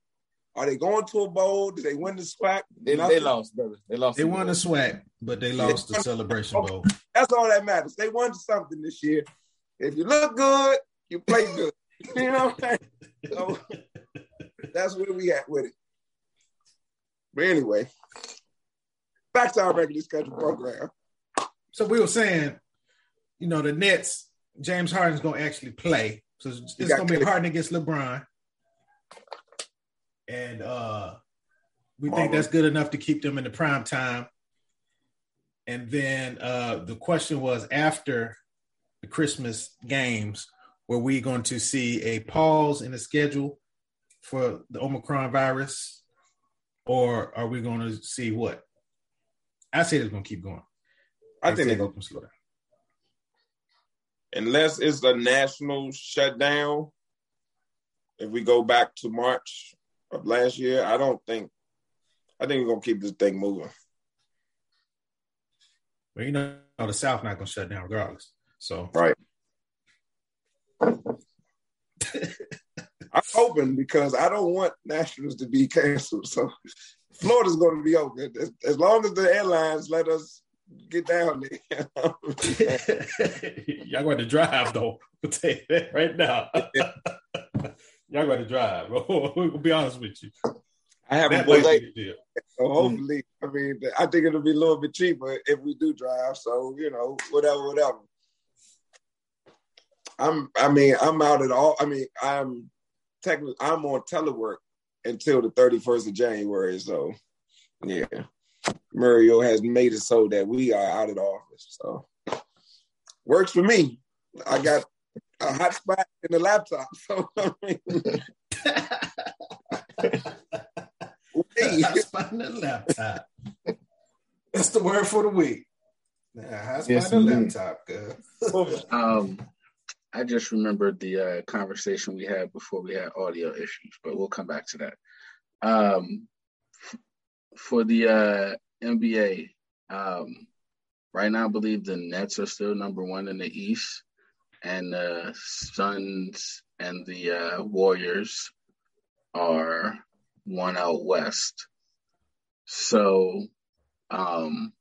are they going to a bowl? Did they win the SWAC? They, they lost, brother. They lost. They the won bowl. the SWAC, but they lost the Celebration Bowl. That's all that matters. They won something this year. If you look good, you play good. you know what I'm saying? So that's where we at with it. But anyway, back to our regularly scheduled program. So we were saying, you know, the Nets, James Harden's gonna actually play. So it's, it's gonna be Clay. Harden against LeBron. And uh we think that's good enough to keep them in the prime time. And then uh the question was after the Christmas games, were we going to see a pause in the schedule for the Omicron virus? Or are we going to see what? I say it's going to keep going. I think they're gonna slow down. Unless it's a national shutdown. If we go back to March of last year, I don't think. I think we're gonna keep this thing moving. Well, you know, the South not gonna shut down regardless. So Right. I'm hoping because I don't want nationals to be canceled. So Florida's going to be open as, as long as the airlines let us get down there. y'all going to drive though. I'll tell you that right now. y'all going to drive. we'll be honest with you. I have a That boy. might be the deal. so mm-hmm. hopefully, I mean, I think it'll be a little bit cheaper if we do drive. So you know, whatever, whatever. I'm. I mean, I'm out at all. I mean, I'm technically I'm on telework until the 31st of January. So yeah, Mario has made it so that we are out of the office. So works for me. I got a hot spot in the laptop. So I mean, hey, Hotspot in the laptop. That's the word for the week. Yeah, hotspot Yes, in the laptop. Good. Um, I just remembered the uh, conversation we had before we had audio issues, but we'll come back to that. Um, f- for the uh, NBA, um, right now, I believe the Nets are still number one in the East, and the Suns and the uh, Warriors are one out west. So, um,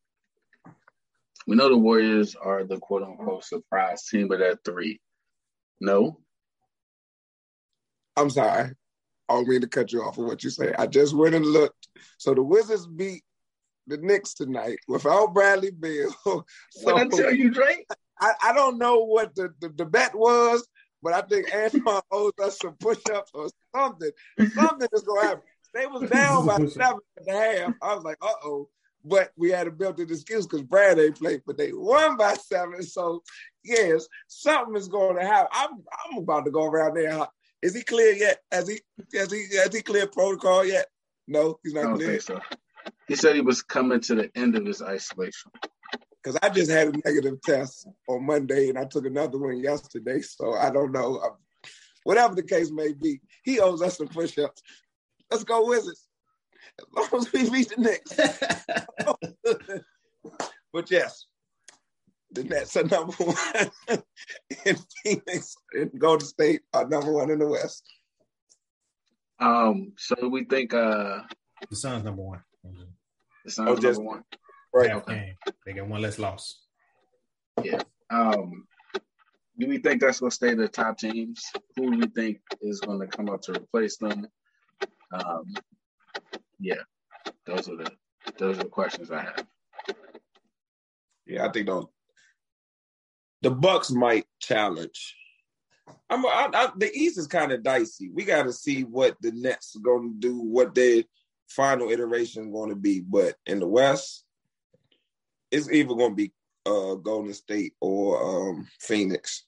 we know the Warriors are the quote unquote surprise team, but at three. No? I'm sorry. I don't mean to cut you off of what you say. I just went and looked. So the Wizards beat the Knicks tonight without Bradley Beal. so What I tell you, Drake? I, I don't know what the, the, the bet was, but I think Antoine owes us some push-ups or something. Something is gonna happen. They was down by seven and a half. I was like, uh-oh. But we had a built-in excuse because Brad ain't played, but they won by seven. So yes, something is going to happen. I'm I'm about to go around there. Is he clear yet? Has he has he has he cleared protocol yet? No, he's I not don't think so. He said he was coming to the end of his isolation. Because I just had a negative test on Monday and I took another one yesterday. So I don't know. Um, whatever the case may be, he owes us some push ups. Let's go Wizards. As long as we beat the Knicks. but yes, the Nets are number one in Phoenix and Golden State are number one in the West. Um, so we think uh The Suns number one. the Suns Oh, just- number one. Right. Half game. They got one less loss. Yeah. Um, do we think that's gonna stay the top teams? Who do we think is gonna come up to replace them? Um, yeah, those are the those are the questions I have. Yeah, I think those. The Bucks might challenge I'm, I, I, the East is kind of dicey. We got to see what the Nets going to do, what their final iteration is going to be. But in the West, it's either going to be uh, Golden State or um, Phoenix.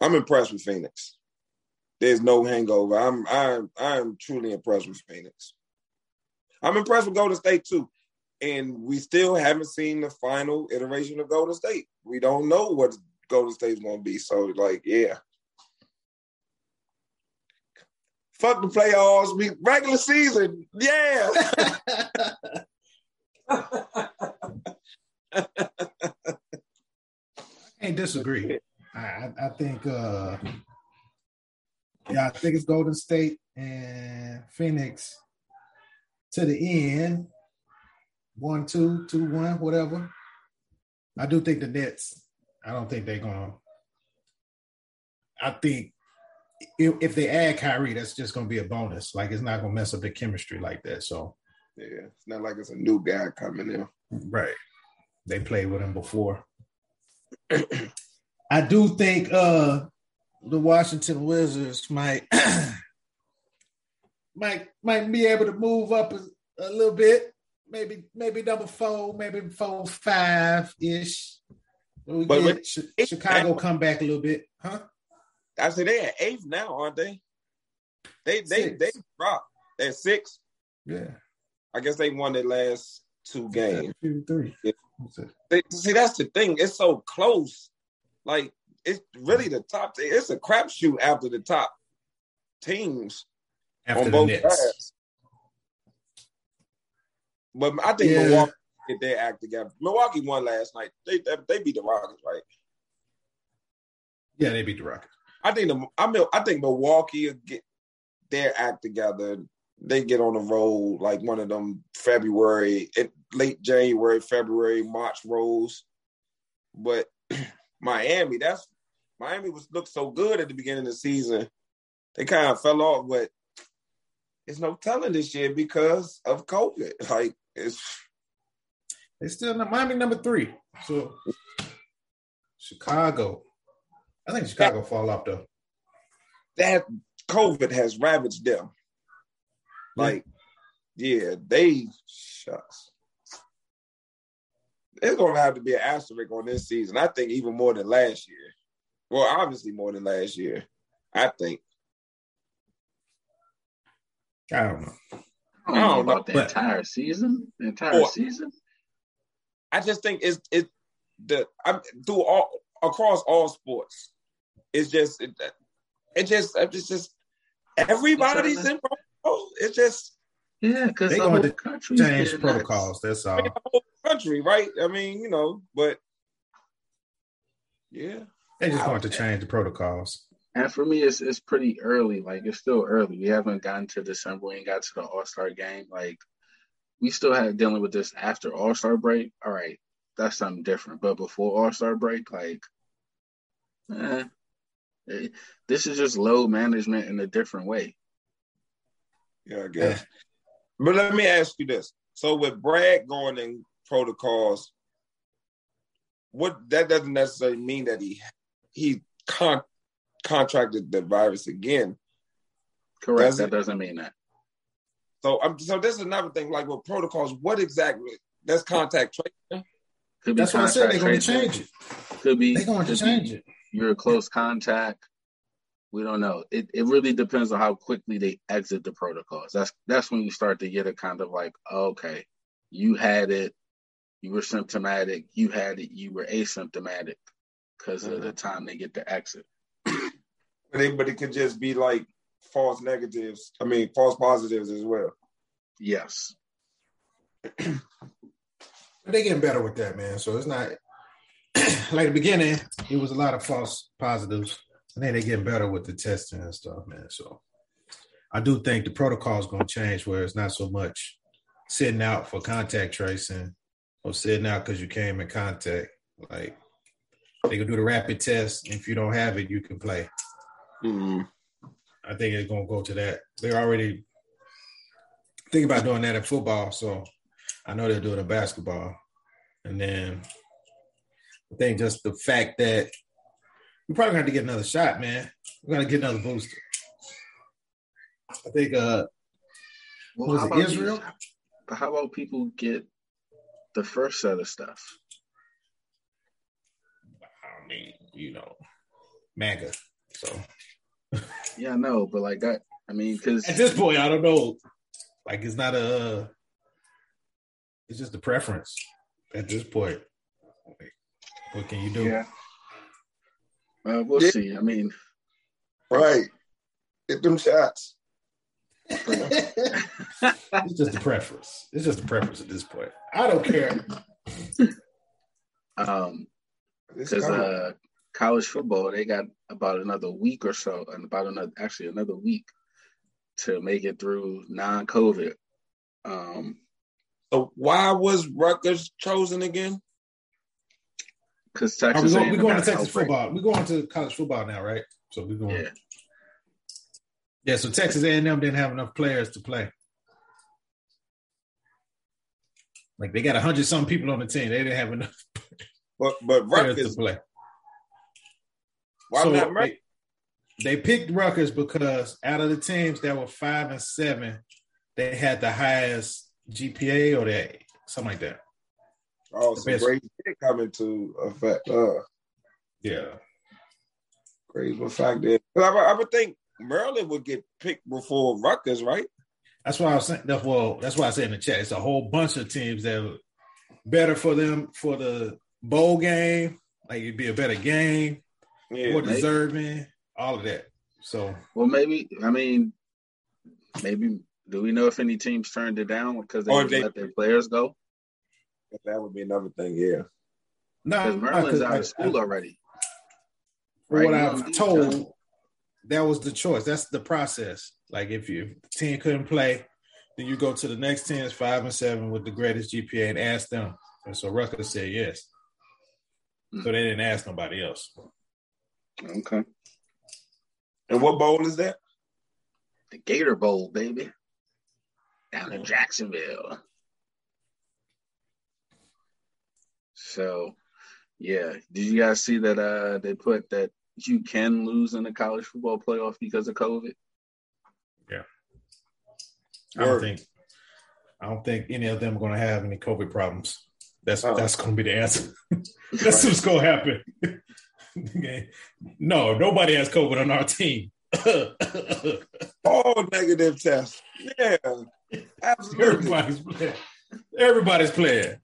I'm impressed with Phoenix. There's no hangover. I'm I'm I'm truly impressed with Phoenix. I'm impressed with Golden State too. And we still haven't seen the final iteration of Golden State. We don't know what Golden State's gonna be. So like, yeah. Fuck the playoffs. We regular season. Yeah. I can't disagree. I, I think uh yeah, I think it's Golden State and Phoenix to the end. One, two, two, one, whatever. I do think the Nets, I don't think they're gonna I think if, if they add Kyrie, that's just gonna be a bonus. Like it's not gonna mess up the chemistry like that. So yeah, it's not like it's a new guy coming in. Right. They played with him before. I do think uh the Washington Wizards might might might be able to move up a, a, little bit. Maybe maybe number four, maybe four five ish. We but get Ch- Chicago come back a little bit, huh? I say they at eighth now, aren't they? They they six. they dropped. They're six. Yeah. I guess they won their last two games. Two, three. Yeah. They, see, that's the thing. It's so close. Like it's really the top. It's a crapshoot after the top teams after on both sides. But I think yeah. Milwaukee get their act together. Milwaukee won last night. They they, they beat the Rockets, right? Yeah, they beat the Rockets. I think the I mean I think Milwaukee will get their act together. They get on the road like one of them February, late January, February, March rolls. But Miami, that's Miami was looked so good at the beginning of the season. They kind of fell off, but it's no telling this year because of COVID. Like it's they still Miami number three. So Chicago. I think Chicago that, fall off though. That COVID has ravaged them. Like, yeah, they shucks it's going to have to be an asterisk on this season. I think even more than last year. Well, obviously more than last year. I think. I don't know. I don't, I don't know about know, the entire season. The entire season. I just think it's it the I'm through all across all sports. It's just it, it just it's just everybody's in It's just yeah, because they the going to country change protocols. That's all. Country, right? I mean, you know, but yeah, they just want to change the protocols. And for me, it's it's pretty early. Like it's still early. We haven't gotten to December. We ain't got to the All Star game. Like we still had dealing with this after All Star break. All right, that's something different. But before All Star break, like, eh, eh, this is just load management in a different way. Yeah, I guess. But let me ask you this: so with Brad going in protocols, what that doesn't necessarily mean that he he con- contracted the virus again. Correct. Does that doesn't mean that. So um, so this is another thing. Like with protocols, what exactly? That's contact tracing. That's what I said. They're going to change it. Could be. They're going to change it. You're a close contact. We don't know. It it really depends on how quickly they exit the protocols. That's that's when you start to get a kind of like, okay, you had it, you were symptomatic, you had it, you were asymptomatic because mm-hmm. of the mm-hmm. time they get to exit. but it, but it could just be like false negatives. I mean, false positives as well. Yes. they're getting better with that, man. So it's not like the beginning. It was a lot of false positives I think they're getting better with the testing and stuff, man. So I do think the protocol is going to change where it's not so much sitting out for contact tracing or sitting out because you came in contact. Like they can do the rapid test. If you don't have it, you can play. Mm-hmm. I think it's going to go to that. They're already thinking about doing that in football. So I know they're doing it in basketball. And then I think just the fact that we probably got to get another shot, man. We got to get another booster. I think uh Well, Was how it about Israel? But how about people get the first set of stuff? I mean, you know, MAGA. So Yeah, I know, but like that, I mean, because at this point, I don't know. Like it's not a. Uh, it's just a preference at this point. Like, what can you do? yeah, uh, we'll Yeah. see. I mean, Right. Get them shots. it's just a preference. It's just a preference at this point. I don't care. um, because coming. uh, college football they got about another week or so, and about another actually another week to make it through non-COVID. Um, So why was Rutgers chosen again? because Are we Texas, going, we're going to Texas outbreak. football. We're going to college football now, right? So we're going. Yeah, Yeah, so Texas A&M didn't have enough players to play. Like they got a hundred some people on the team. They didn't have enough But but players to Rutgers, play. Why so not Rutgers? they, they picked Rutgers because out of the teams that were five and seven, they had the highest GPA or they something like that. Oh, the so best- grades did come into effect. Uh, Yeah. grades were factored. I, would- I would think Maryland would get picked before Rutgers, right? That's why I was saying that well, that's why I said in the chat, it's a whole bunch of teams that are better for them for the bowl game. Like it'd be a better game, Yeah, more maybe. deserving, all of that. So well, maybe. I mean, maybe. Do we know if any teams turned it down because they, they- let their players go? that would be another thing. Yeah. no, Because Maryland's out of school already. From Right what I've told, guys- that was the choice. That's the process. Like if you if the team couldn't play, then you go to the next teams five and seven with the greatest GPA and ask them. And so Rutgers said yes. Hmm. So they didn't ask nobody else. Okay, And what bowl is that? the Gator Bowl, baby, down in Jacksonville. So, yeah, did you guys see that? Uh, they put that you can lose in the college football playoff because of COVID. Yeah. I don't think I don't think any of them are gonna have any COVID problems. That's Oh. that's gonna be the answer. that's what's gonna happen. Okay. no, nobody has COVID on our team. All negative tests. Yeah, absolutely. Everybody's playing. Everybody's playing.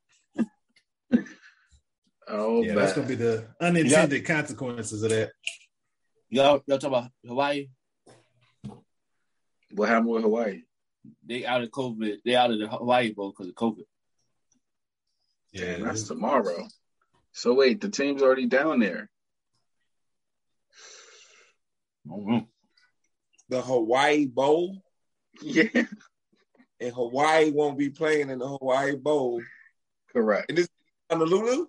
Oh, Yeah, bad. that's gonna be the unintended consequences of that. Y'all, y'all talk about Hawaii. what happened with Hawaii? They out of COVID. They out of the Hawaii bowl because of COVID. Yeah, Damn, that's tomorrow. So wait, the team's already down there. Mhm. The Hawaii Bowl, Yeah, and Hawaii won't be playing in the Hawaii Bowl. correct. Honolulu?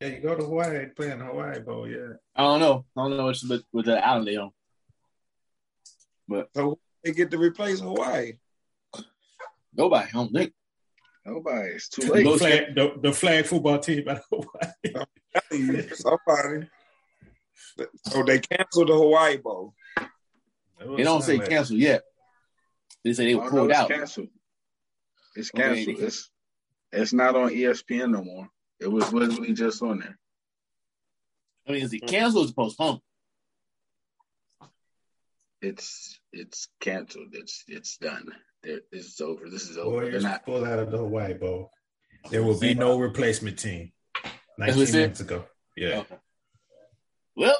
yeah, you go to Hawaii, play in Hawaii Bowl, yeah. I don't know. I don't know what's with, with the island they on. So they get to replace Hawaii. Nobody. I don't think. Nobody. It's too late. Most- flag, the, the flag football team out of Hawaii. Telling you, Somebody. So they canceled the Hawaii Bowl. They don't say canceled yet. They say they Oh, were pulled out. canceled. It's Okay. canceled. It's it's not on ESPN no more. It was literally just on there. I mean, is it canceled or postponed? It's it's canceled. It's it's done. It- It's over. This is over. They're not. pulled out of the Hawaii Bowl. There will be no replacement team. 19 minutes ago. Yeah. Okay. Well,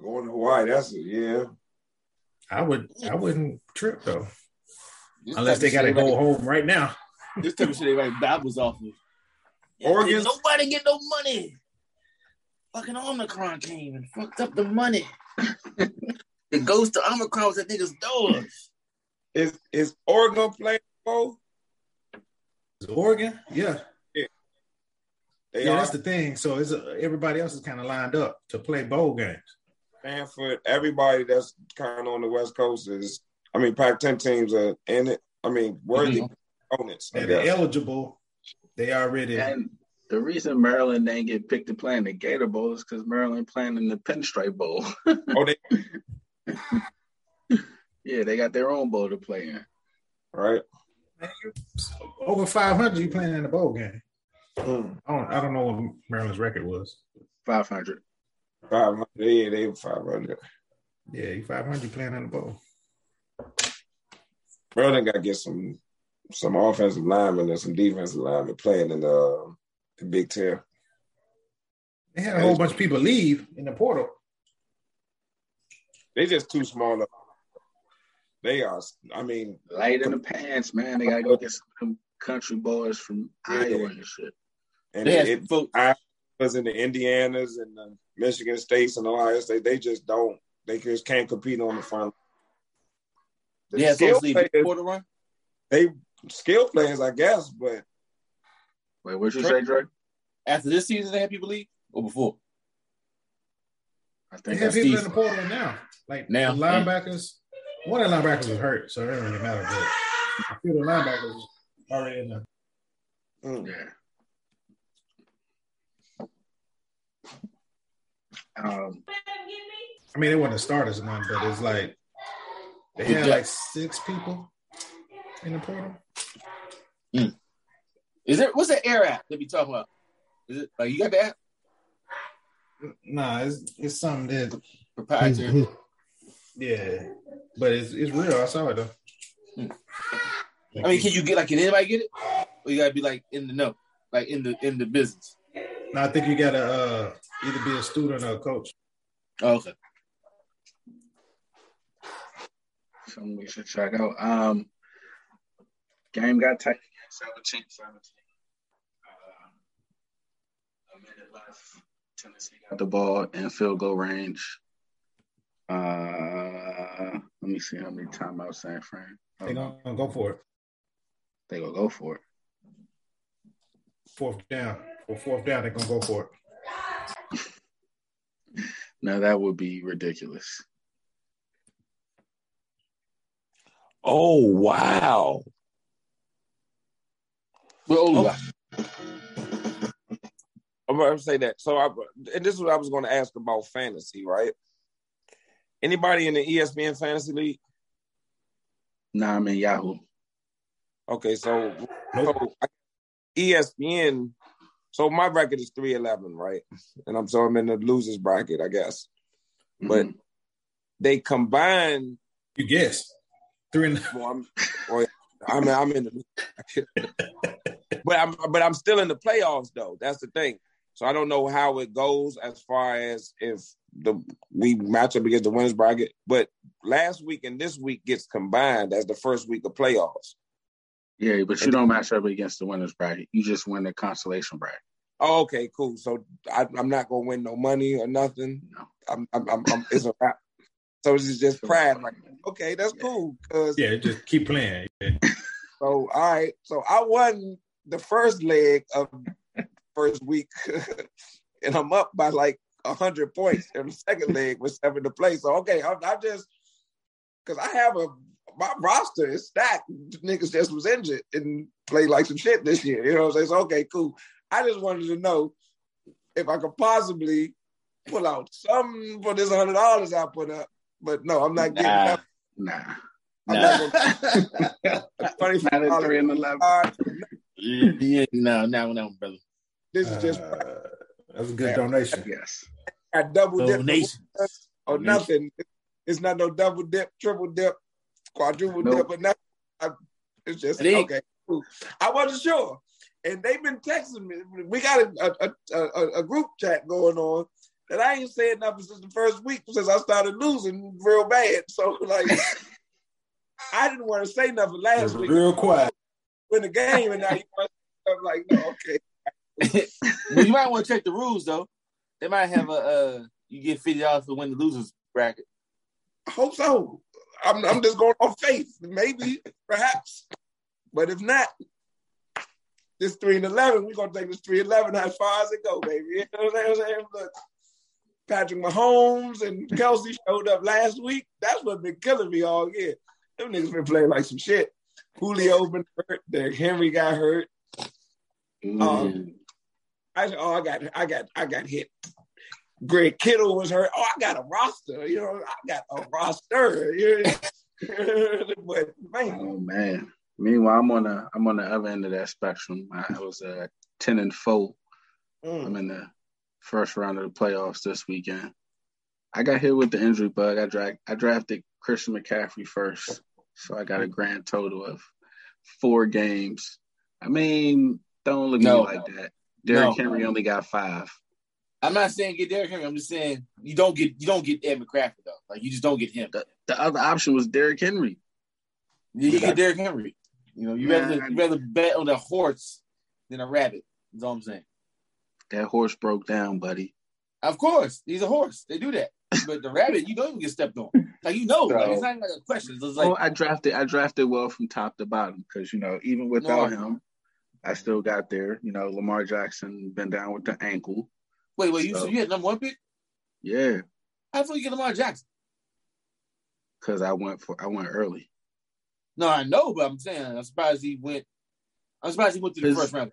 Going to Hawaii, that's it, yeah. I would I wouldn't trip though. this Unless they gotta go they home right now. This type of shit they write Bibles off of. Oregon- nobody get no money. Fucking Omicron came and fucked up the money. it goes to Omicron was that niggas doors. Is is Oregon playing bowl? Is Oregon? Yeah. They yeah, are that's the thing. So it's everybody else is kind of lined up to play bowl games. Stanford. Everybody that's kind of on the West Coast is. I mean, Pac-10 teams are in it. I mean, worthy Mhm. opponents. And they're eligible. They already And The reason Maryland didn't get picked to play in the Gator Bowl is because Maryland playing in the Pinstripe Bowl. Oh, they yeah, they got their own bowl to play in. right. Over 500, you playing in a bowl game. Mm. I don't, I don't know what Maryland's record was. 500. Five hundred. Yeah, they were five hundred. Yeah, you 500, you playing in a bowl. Maryland got to get some some offensive linemen and some defensive linemen playing in the, the Big Ten. They had a whole bunch of people leave in the portal. They just too small. Up. They are. I mean, Light in the pants, man. They got to go get some country boys from Yeah. Iowa and shit. And They had it, folks. was in the Indianas and the Michigan States and Ohio State. They just don't. They just can't compete on the front. The They had skill folks leave the players, quarter run. they skill players, I guess, but Wait, what'd you say, Dre? After this season, they have people leave or before. I think They think have that's people Steve. in the portal now. Like Now, the linebackers. One of the linebackers was hurt, so it didn't really matter. But I feel the linebackers already in the mm, yeah. Um, I mean, they weren't the starters or nothing, but it's like they had like six people in the portal. Is there what's the air app that we talking about? Is it like you got that? app Nah, it's it's something that proprietary? yeah, but it's it's real. I saw it though. Hmm. I mean, can you get like can anybody get it? Or you gotta be like in the know, like in the in the business. No, I think you gotta uh, either be a student or a coach. Oh, okay. something we should check out. Um, game got tight again, 17 17. Uh, a minute left. Tennessee got the ball in field goal range. Uh, let me see how many timeouts San Fran. They gonna go for it. They gonna go for it. Fourth down. For fourth down, they're gonna go for it. Now that would be ridiculous. oh wow! Well, Oh. oh. I'm going to say that. So, I, and this is what I was going to ask about fantasy, right? Anybody in the ESPN fantasy league? Nah, I'm in Yahoo. Okay, so, Nope. so ESPN. So my record is three eleven, right? And I'm so I'm in the losers bracket, I guess. But Mhm. they combine. You guess. Three and Well, I'm, or, I'm I'm in the. but I'm but I'm still in the playoffs though. That's the thing. So I don't know how it goes as far as if the we match up against the winners bracket. But last week and this week gets combined as the first week of playoffs. Yeah, but you don't match up against the winners bracket. You just win the consolation bracket. Oh, okay, cool. So I, I'm not gonna win no money or nothing. No. I'm, I'm, I'm, I'm it's a wrap. So it's just pride. Like, okay, that's cool. Cause yeah, just keep playing. Yeah. so all right. So I won the first leg of first week, and I'm up by like hundred points. And the second leg was seven to play. So okay, I'm, I just because I have a my roster is stacked. Niggas just was injured and played like some shit this year. You know what I'm saying? So okay, cool. I just wanted to know if I could possibly pull out some for this hundred dollars I put up. But no, I'm not getting Nah. that. Nah. I'm Nah. not gonna Not at three and eleven. yeah, no, no, no, brother. This is just Uh, that's a good donation. Yes. I double dip Donation. or nothing. It's not no double dip, triple dip, quadruple Nope. dip, or nothing. I, it's just It okay. I wasn't sure, and they've been texting me. We got a a, a, a, a group chat going on that I ain't said nothing since the first week since I started losing real bad. So like, I didn't want to say nothing It's last week. real quiet. Win the game, and now you want I'm like, no, okay. But you might want to check the rules though. They might have a uh, you get fifty dollars for win the losers bracket. I hope so. I'm, I'm just going on faith. Maybe, perhaps. But if not, this 3 and 11, we're going to take this 3 and 11 as far as it go, baby. You know what I'm saying? Look, Patrick Mahomes and Kelce showed up last week. That's what been killing me all year. Them niggas been playing like some shit. Julio been hurt. Derrick Henry got hurt. Mm. Um, I said, oh, I got, I got, I got hit. Greg Kittle was hurt. Oh, I got a roster. You know, I got a roster. But man, Oh man. Meanwhile, I'm on the I'm on the other end of that spectrum. I was uh, ten and four. mm, I'm in the first round of the playoffs this weekend. I got hit with the injury bug. I dra- I drafted Christian McCaffrey first, so I got a grand total of four games. I mean, don't look at me like that. Derrick No. Henry only got five. I'm not saying get Derrick Henry. I'm just saying you don't get you don't get Ed McCracken though. Like you just don't get him. The, the other option was Derrick Henry. You, you get Derrick Henry. You know, you rather Man. you rather bet on a horse than a rabbit. That's all I'm saying. That horse broke down, buddy. Of course, he's a horse. They do that. But the rabbit, you don't even get stepped on. Like you know, like, it's not even like a question. It's oh, like oh, I drafted. I drafted well from top to bottom because you know even without No. him, I still got there. You know, Lamar Jackson been down with the ankle. Wait, wait, you So- so you had number one pick? Yeah, How thought you get Lamar Jackson? because I went for I went early. No, I know, but I'm saying I'm surprised he went. I'm surprised he went to the first round.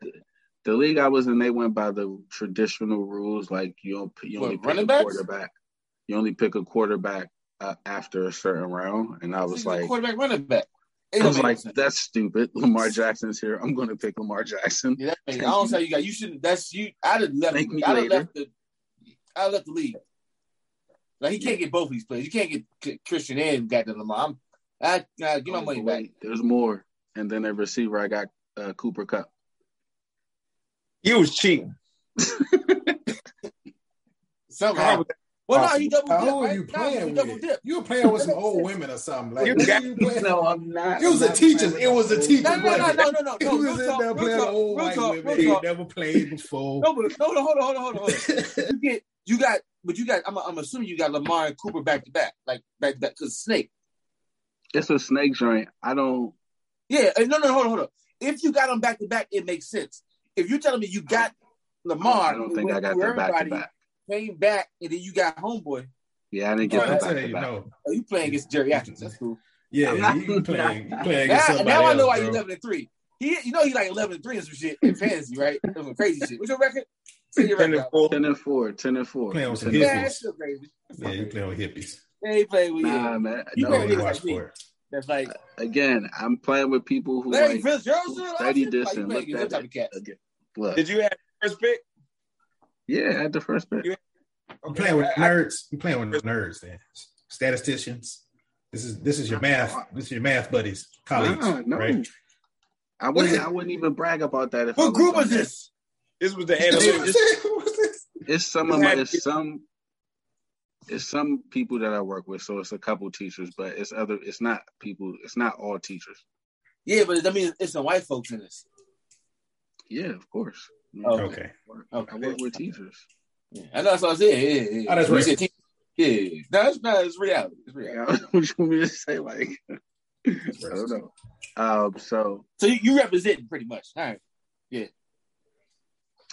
The league I was in, they went by the traditional rules, like you don't you What, only pick a backs? quarterback. You only pick a quarterback uh, after a certain round, and I was like, quarterback, running back. It I was like, sense. that's stupid. Lamar Jackson's here. I'm going to pick Lamar Jackson. Yeah, that makes, I don't say you got. You shouldn't. That's you. I'd have left. Thank I'd have left the. I'd left the league. Like he can't get both these players. You can't get Christian and got the Lamar. I'm, I, I give my Oh, money but back. There's more, and then a receiver. I got uh, Cooper Kupp. you was cheating. Somehow. Well, uh, no, he double oh, dip. How right? are you playing he with? dip. You were playing with some old women or something. Like, You got- you playing? No, I'm not. It was a teacher. It was a teacher. No, no, no, no, no, no. He was in there playing old white women. He never played before. No, but no, no, hold on, hold on, hold on. Hold on. You get, you got, but you got. I'm, I'm assuming you got Lamar and Cooper back to back, like back to back, because Snake. It's a snake joint. I don't. Yeah, eh, no, no, hold on, hold on. If you got them back to back, it makes sense. If you're telling me you got Lamar, I don't think I got them back to back. Came back, and then you got Homeboy. Yeah, I didn't get them I back you, back. no. Oh, you playing against Jerry geriatrics? That's cool. Yeah, not- you playing, you playing Now, against somebody now I know why bro. you 11 and three. He, you know, he like 11 and three and some shit in fantasy, right? Some crazy shit. What's your record? Your Ten record. and four. Ten and four. Ten and four. Playing with some Yeah, four. that's still crazy. Yeah, you playing with hippies. Yeah, he played with Nah, yeah. man. You No, play No, with you niggas watch like me. That's like uh, again, I'm playing with people who Larry like Fitzgerald. who still study option? Like, you and playing looked against at them type of it. cats. Again, look, Did you have first pick? Yeah, at the first pick. You- You playing with I- I- nerds. You playing with nerds, then. Statisticians. This is this is your math. This is your math buddies, colleagues, Nah, no. right? I wouldn't. I wouldn't even brag about that. If I What group on is this? This was the That's what analytics. saying. This? It's some of my. It's some. It's some people that I work with, so it's a couple teachers, but it's other. It's not people. It's not all teachers. Yeah, but I mean, it's some white folks in this. Yeah, of course. Oh, Okay. I work with teachers. Yeah, I know that's what I said. Yeah, yeah, yeah. Oh, that's You racist. said team- Yeah, no, it's not. It's reality. It's reality. Yeah, what you want me to say? Like, I don't know. Um, so So you, you representing pretty much. All right. Yeah.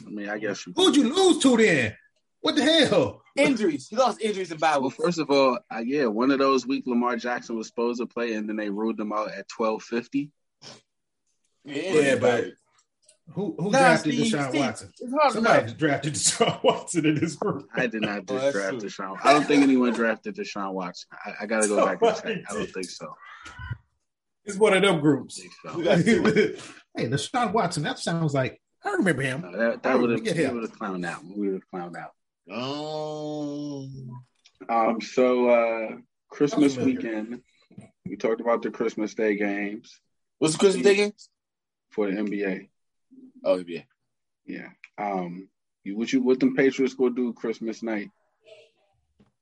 I mean, I guess. Who'd you lose to then? What the hell? Injuries. He lost injuries in Well, first of all, I, yeah, one of those weeks Lamar Jackson was supposed to play, and then they ruled him out at twelve fifty. Yeah, but who who Nah, drafted Steve, Deshaun Steve, Watson? It's hard to Somebody know. drafted Deshaun Watson in this group. I did not Oh, just that's draft true. Deshaun. I don't think anyone drafted Deshaun Watson. I, I got to go back and check. I don't think so. It's one of them groups. don't think so. hey, Deshaun Watson. That sounds like I remember him. No, that that Oh, would have get we him. would have clowned out. We would have clowned out. Oh. Um, so uh, Christmas weekend, we talked about the Christmas Day games what's the Christmas Day games? for the NBA. Oh yeah. Yeah. Um, you, what you what them Patriots gonna do Christmas night?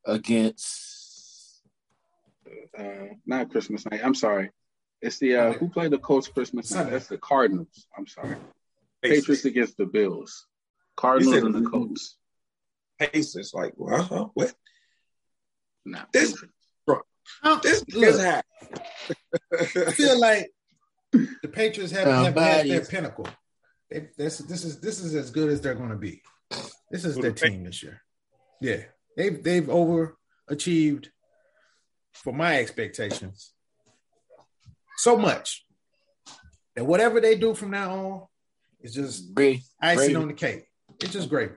Against Uh, not Christmas night. I'm sorry. It's the uh, who played the Colts Christmas night? That's the Cardinals. I'm sorry. Patriots against the Bills. Cardinals said- and the Colts. Pacers. Like, well, huh? what? Nah, This- Patriots. This Look. is hot. I feel like the Patriots have, have passed their pinnacle. They, this, this is this is as good as they're going to be. This is their team this year. Yeah, they've they've overachieved for my expectations so much that whatever they do from now on is just Brady. icing Brady. on the cake. it's just great.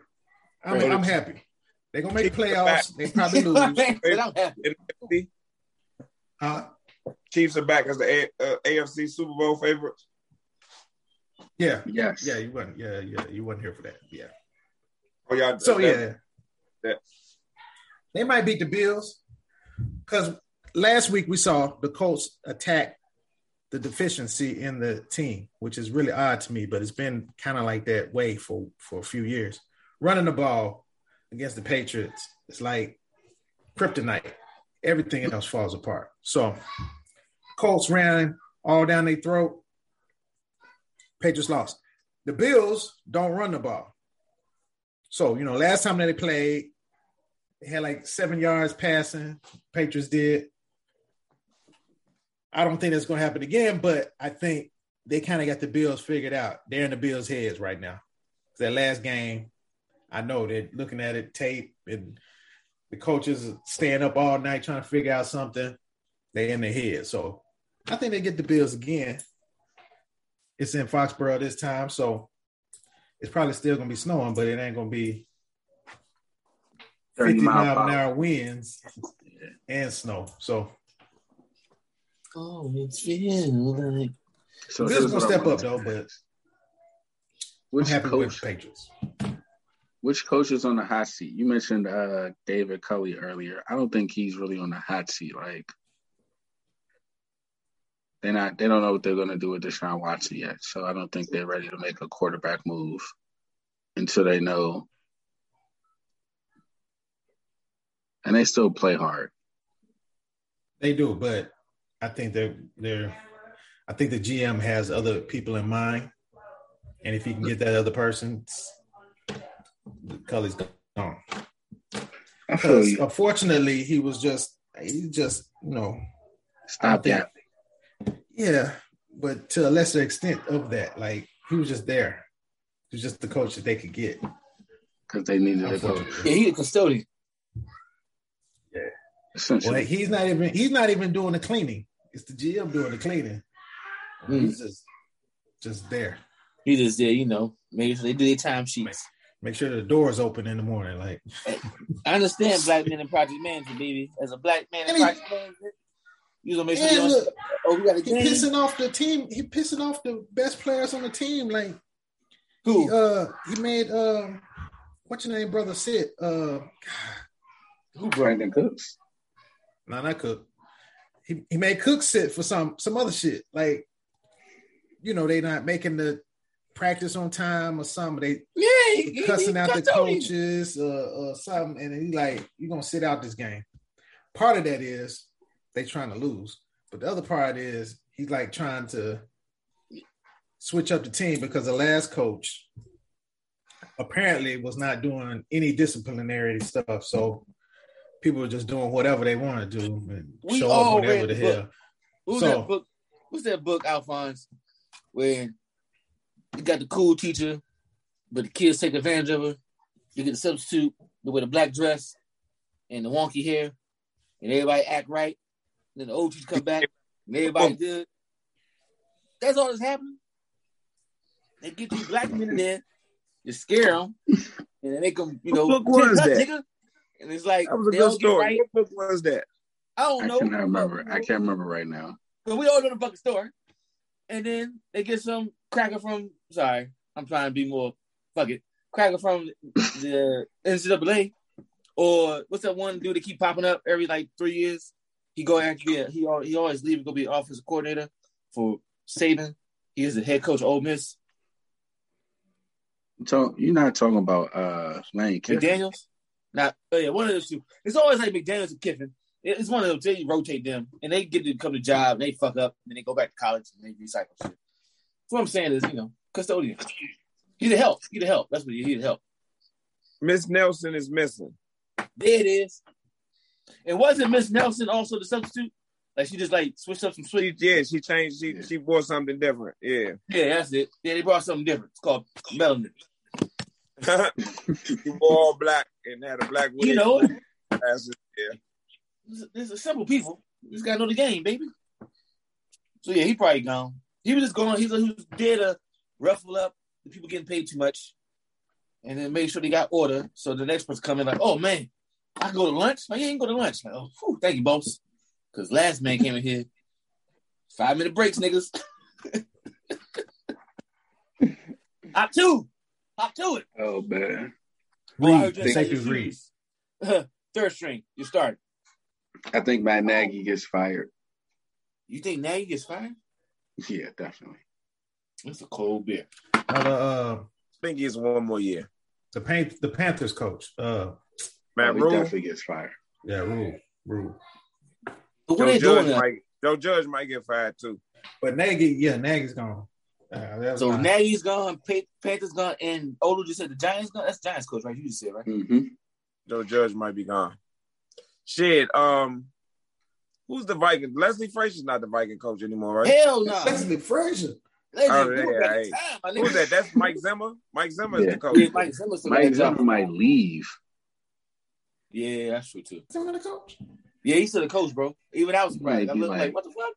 I mean, I'm happy. They're gonna make playoffs. They probably lose. I'm happy. In the AFC, Uh, Chiefs are back as the A- uh, AFC Super Bowl favorites. Yeah, Yes. yeah, you wasn't. Yeah, yeah, you wasn't here for that. Yeah. Oh, y'all, So that- yeah, that- they might beat the Bills because last week we saw the Colts attack the deficiency in the team, which is really odd to me. But it's been kind of like that way for for a few years. Running the ball against the Patriots, it's like kryptonite. Everything else falls apart. So Colts ran all down their throat. Patriots lost. The Bills don't run the ball. So, you know, last time that they played, they had like seven yards passing. Patriots did. I don't think that's going to happen again, but I think they kind of got the Bills figured out. They're in the Bills' heads right now. That last game, I know they're looking at it tape, and the coaches staying up all night trying to figure out something. They're in their head, so I think they get the Bills again. It's in Foxborough this time, so it's probably still gonna be snowing, but it ain't gonna be 50 mile mile an hour. hour winds and snow. So Oh, it's feel like So Bills here's gonna step up to though, ask. but I'm which happy with coach? the Patriots. Which coach is on the hot seat? You mentioned uh, David Culley earlier. I don't think he's really on the hot seat. Like they're not. They don't know what they're going to do with Deshaun Watson yet. So I don't think they're ready to make a quarterback move until they know. And they still play hard. They do, but I think they're they're I think the GM has other people in mind. And if he can get that other person, Culley's gone. Because unfortunately he was just he just, you know, Stop that. Yeah, but to a lesser extent of that, like he was just there. He was just the coach that they could get. Because they needed a coach. yeah, Unfortunately. he a custodian. Essentially. Well, he's not even he's not even doing the cleaning. It's the GM doing the cleaning. Mm. He's just just there. He just there, you know, make sure they do their time sheets. Make sure the door's open in the morning. Like I understand black men in project management, baby. As a black man in And project management, you gonna make sure and you look, don't oh we got a he game. pissing off the team. He pissing off the best players on the team. Like he, Who? uh he made uh what's your name, brother? Sit. Uh Who. Brandin Cooks. no, not Cook. He he made Cook sit for some some other shit. Like you know, they not making the practice on time or something. They Yeah, he, he, cussing he out the coaches uh, or something, and he like, "You gonna sit out this game?" Part of that is they trying to lose, but the other part is he's like trying to switch up the team because the last coach apparently was not doing any disciplinary stuff, so people were just doing whatever they want to do and We show up whenever read the the hell. Who's So- that book? What's that book, Alphonse? Where you got the cool teacher, but the kids take advantage of her. You get the substitute with a black dress and the wonky hair, and everybody act right. Then the old teacher come back and everybody good. That's all that's happening. They get these black men in there, you scare them, and they make them, you know, What book was that?" nigga." And it's like That was a they good don't get story. right. What book was that? I don't know. I know. cannot remember. I can't remember right now. But we all know the fucking story. And then they get some cracker from sorry, I'm trying to be more fuck it. Cracker from the NCAA. Or what's that one dude that keep popping up every like three years? He go actually yeah, he he always leave and go be offensive coordinator for Saban. He is the head coach of Ole Miss. So you're not talking about uh Lane Kiffin. McDaniels? Not oh yeah, one of those two. It's always like McDaniels and Kiffin. It's one of those they rotate them and they get to come to job and they fuck up and then they go back to college and they recycle shit. So what I'm saying is, you know, custodian. He's a help. He's a help. That's what he he's a help. Miss Nelson is missing. There it is. And wasn't Miss Nelson also the substitute? Like she just like switched up some sweet. yeah, she changed. She she brought something different. Yeah, Yeah, that's it. Yeah, they brought something different. It's called melanin. she wore all black and had a black. wig, You know, glasses. Yeah, There's, a simple people. You just gotta know the game, baby. So yeah, he probably gone. He was just going. He was, he was there to ruffle up the people getting paid too much. and then make sure they got order. So the next person come in like, oh man, I can go to lunch. Like, you ain't go to lunch. Like, oh, whew, thank you, boss. Because last man came in here, five minute breaks, niggas. Hop two, hop to it. Oh man, Boy, I Reed, heard you the say safety's your Reed. Third string, you start. I think Matt Nagy gets fired. You think Nagy gets fired? Yeah, definitely. It's a cold beer. Now the uh, I think he's one more year. the Pan- the Panthers coach, uh, Matt Oh, Rhule, definitely gets fired. yeah, Rhule, Rhule. But what Joe they Judge doing now? might Joe Judge might get fired too. But Nagy, yeah, Nagy's gone. Uh, So fine. Nagy's gone, Pa- Panthers gone, and Olu just said the Giants gone. That's Giants coach, right? You just said right. hmm Joe Judge might be gone. Shit, um, who's the Viking? Leslie Frazier's not the Viking coach anymore, right? Hell no. Leslie Frazier. Oh, yeah, hey. Who's that? That's Mike Zimmer. Mike Zimmer is Yeah. the coach. Yeah, Mike Zimmer still Mike. Zimmer might leave. Yeah, that's true too. Zimmer the coach. Yeah, he's still the coach, bro. Even I was surprised. Might I be looked like, like- what the fuck?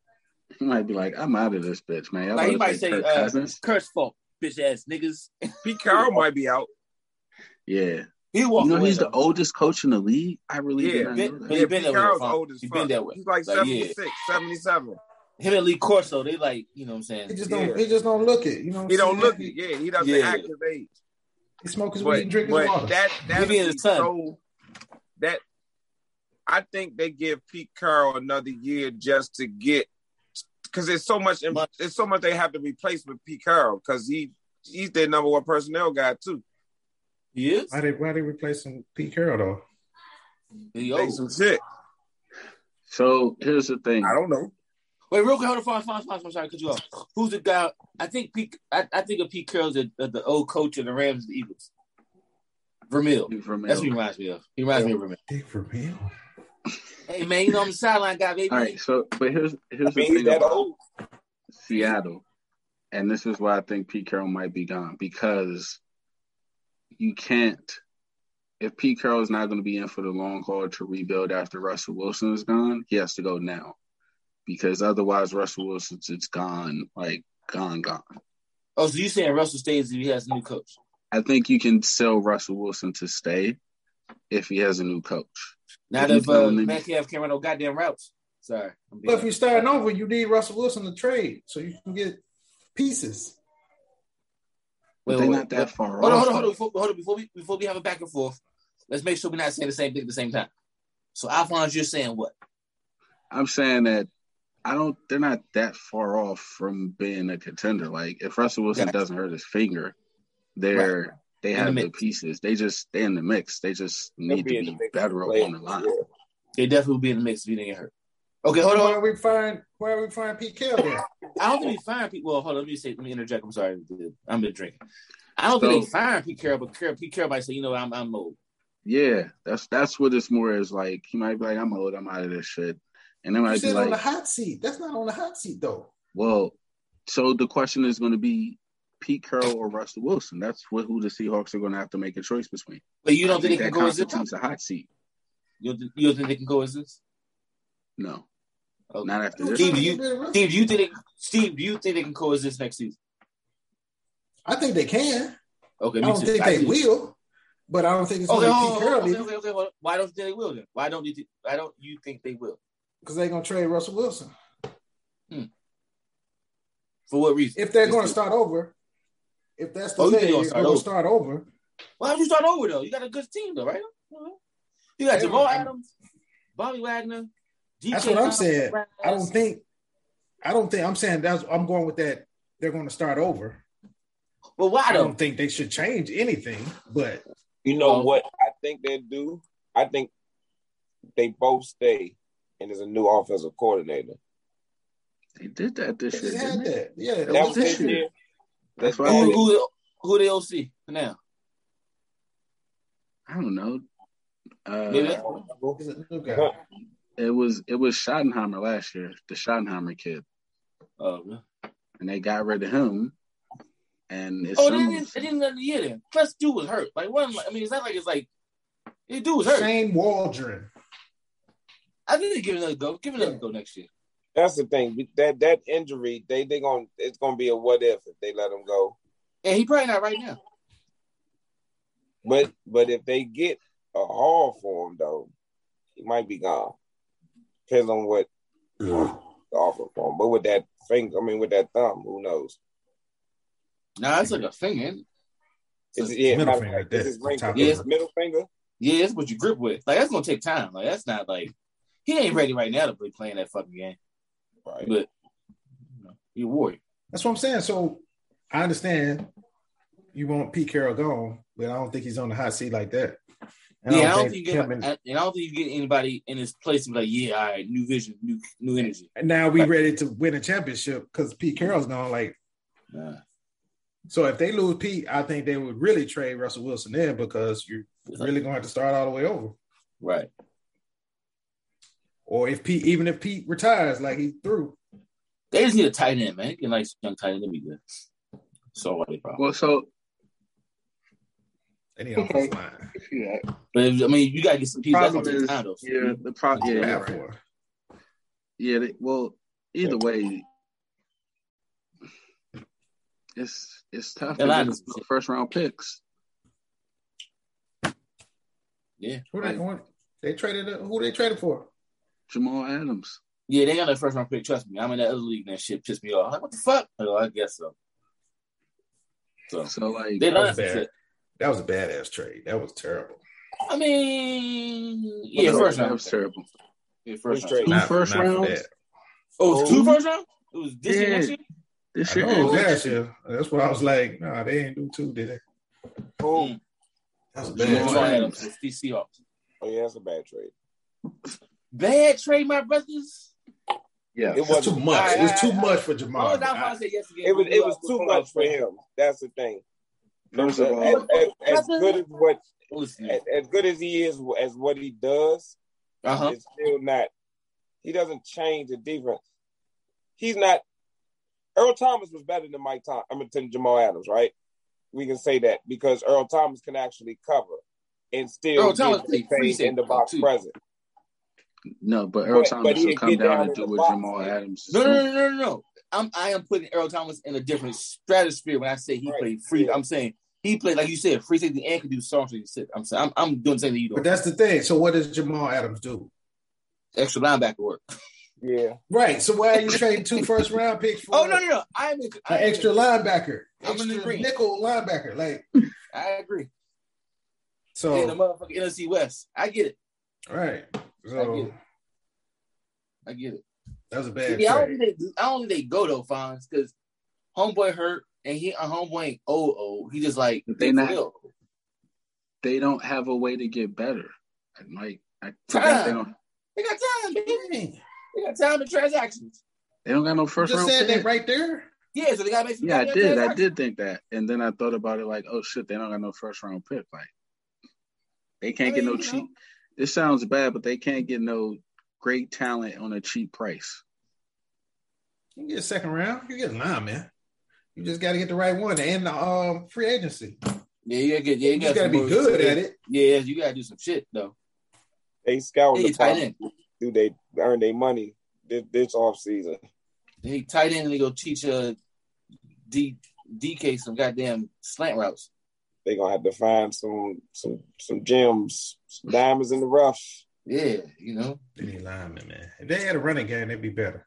He might be like, I'm out of this bitch, man. Y'all Like, he might say, Kirk uh, Curse fault, bitch ass niggas. Pete Carroll might be out. Yeah. He walked You know away. he's the oldest coach in the league. I really Yeah. did not Been- know that. Yeah, Pete that Carroll's Fon. old as He fuck. been that way. He's like, Like, 76, 77. Him and Lee Corso, they like, you know what I'm He saying? just Yeah. don't. He just don't look it. You know. what He don't saying? look it. Yeah, he doesn't Yeah. act his age. He smoke his weed and drink his but water. that that Maybe in the be so that I think they give Pete Carroll another year just to get because there's so much there's so much they have to replace with Pete Carroll because he he's their number one personnel guy too. He is? why they why they replacing Pete Carroll though? He Take old. some shit. So here's the thing. I don't know. Wait, real quick, hold on, fine, fine, fine. I'm sorry, cut you off. Who's the guy? I think Pete. I, I think of Pete Carroll's the, the, the old coach of the Rams, and the Eagles. Vermeil. Vermeil. That's what he reminds me of. He reminds me of Vermeil. Dick Vermeil. Hey man, you know I'm the sideline guy, baby. All right, so but here's here's I the mean, he's thing about old. Seattle, and this is why I think Pete Carroll might be gone because you can't. If Pete Carroll is not going to be in for the long haul to rebuild after Russell Wilson is gone, he has to go now, because otherwise Russell Wilson's it's gone, like gone, gone. Oh, so you saying Russell stays if he has a new coach? I think you can sell Russell Wilson to stay if he has a new coach. Not If if he's uh, going to- Metcalf can't run no goddamn routes. Sorry. I'm But if you're starting over, you need Russell Wilson to trade so you can get pieces. Wait, They're wait, not that wait. far Hold on, off. hold on, hold on. Before, hold on. Before we before we have a back and forth, let's make sure we're not saying the same thing at the same time. So Alphonse, you're saying what? I'm saying that I don't. They're not that far off from being a contender. Like if Russell Wilson Gotcha. doesn't hurt his finger, they're they In the have the mix. pieces. They just they in the mix. They just need to be in be the mix. better Play- on the line. yeah. They definitely will be in the mix if he didn't get hurt. Okay, hold on. Where on. we find where are we find Pete Carroll? Then? I don't think we firing people. Well, hold on. Let me say. Let me interject. I'm sorry. I'm been drinking. I don't think So- they firing Pete Carroll, but Carroll, Pete Carroll might say, you know, I'm I'm old. Yeah, that's that's what it's more is like. He might be like, I'm old. I'm out of this shit, and then You might be like, on the hot seat. That's not on the hot seat though. well. So the question is going to be Pete Carroll or Russell Wilson. That's what who the Seahawks are going to have to make a choice between. But you don't think, they that can coexist? constitutes a hot seat. You don't, think- you don't think they can coexist? No, Okay. not after this. Steve, trying you- get rid of Russell? Steve, do you think they, Steve, do you think they can coexist next season? I think they can. Okay, I don't too. think I they do. will, but I don't think it's Okay, going to be oh, Pete Carroll okay, okay, okay, hold. Why don't you think they will then? Why don't you? Think, why don't you think they will? because they're going to trade Russell Wilson. Hmm. For what reason? If they're going to start over, if that's the Oh, you thing, think they're they're going gonna start over. Why don't you start over though? You got a good team though, right? Mm-hmm. You got Yeah, Jamal but- Adams, Bobby Wagner. DJ That's what I'm Brown, saying. Brad I don't think. I don't think. I'm saying that's. I'm going with that. They're going to start over. Well, why I though? don't think they should change anything. But You know Oh. what I think they do? I think they both stay, and there's a new offensive coordinator. They did that this they year. just Didn't had they? that. Yeah, That that was was this this year. year. That's why Who, think, who, who the OC now? I don't know. Uh, that's- He's a new guy. it was it was Schottenheimer last year, the Schottenheimer kid, Oh, man. and they got rid of him. And it's oh, some, they didn't, they didn't let the year then. Plus, dude was hurt. Like, one, I mean, it's not like it's like the dude was hurt. Shane Waldron. I think they give it another go. Give it another go next year. That's the thing. That that injury, they they going it's gonna be a what if if they let him go. And he probably not right now. But but if they get a haul for him though, he might be gone. Depends on what the offer for him. But with that finger, I mean with that thumb, who knows? Nah, it's like a finger. ain't it? Is it, yeah, middle finger, fact, this that- is ring top finger. of Yes, middle finger. Yeah, it's what you grip with. Like that's gonna take time. Like that's not like he ain't ready right now to be playing that fucking game. Right. But you know, a warrior. That's what I'm saying. So I understand you want Pete Carroll gone, but I don't think he's on the hot seat like that. And yeah, I don't think you get, and- I, don't think you get anybody in his place to be like, yeah, all right, new vision, new new energy. and now we ready to win a championship because Pete Carroll's gone. Like, Nah. so if they lose Pete, I think they would really trade Russell Wilson in because you're really going to have to start all the way over. Right. Or if Pete, even if Pete retires, like he threw, They just need a tight end, man. Get a nice young tight end to be good. So what they problem. Well, so they need Okay. offensive line. yeah, But if, I mean, you gotta get some people. That's problem gonna is time though. yeah, the problem yeah, Bad you're right. yeah. They, well, either way, it's it's tough to The get first round picks. Yeah. Who they, who, they traded? Who they traded for? Jamal Adams. Yeah, they got that first round pick. Trust me, I'm in that other league. And that shit pissed me off. I'm like, what the fuck? I go, I guess so. So So like, they That was bad. shit. That was a badass trade. That was terrible. I mean, yeah, that first that round. was terrible. Yeah, first round. trade? Two Not- first not rounds? Oh, it was two oh. first round. It was this year, next year. This year, know was last year. year. That's why I was like, nah, they ain't do two, did they? Oh. That was a bad Jamal trade. Adams, with the Seahawks. oh yeah, that's a bad trade. Bad trade, my brothers. Yeah, It It was was too much. I- It was too I- much for Jamal. that's why I said yesterday. It was it was too much for him. That's the thing. First as, of all, as, as good as what as, as good as he is as what he does, uh huh. it's still not. He doesn't change the defense. He's not. Earl Thomas was better than Mike Tom. I mean, than Jamal Adams, right? We can say that because Earl Thomas can actually cover and still Earl Thomas get played the in the box too. present. No, but Earl But- Thomas but will come down down and do the what box. Jamal Adams No, no, no, no, no, no. I'm I am putting Earl Thomas in a different stratosphere when I say he Right. played free. Yeah. I'm saying he played like you said, free safety and can do soft sit. I'm saying I'm, I'm doing the same thing you do. But that's the thing. So what does Jamal Adams do? extra linebacker work. Yeah, Right. So why are you trading two first round picks oh, for Oh no, no, no. I'm an I'm extra linebacker? I'm in Extra agreement. nickel linebacker. Like I agree. so In the motherfucking NFC West, I get it. right. I get it. I get it. that was a bad Yeah, I don't trade. think they, I don't think they go though, Fonz, because homeboy hurt and he a homeboy ain't old old. He just like They not- ill. They don't have a way to get better. Like I think Time. they don't. They got time, baby. They got time to transactions. They don't got no You first just round said pick. that right there. Yeah, so they gotta make some Yeah, I did. I did think that, and then I thought about it like, oh shit, they don't got no first round pick. Like they can't I get no cheap. know. This sounds bad, but they can't get no great talent on a cheap price. You can get a second round. You get a line, man. You just got to get the right one and the um, free agency. Yeah, you gotta get. Yeah, You you just got to be more- good at it. Yeah, you gotta do some shit though. they scout Hey, the tight end. Do they earn their money this, this off season? Hey, tight end, and they go teach uh D DK some goddamn slant routes. They gonna have to find some some some gems, some diamonds in the rough. Yeah, you know. They need linemen, man. If they had a running game, they'd be better.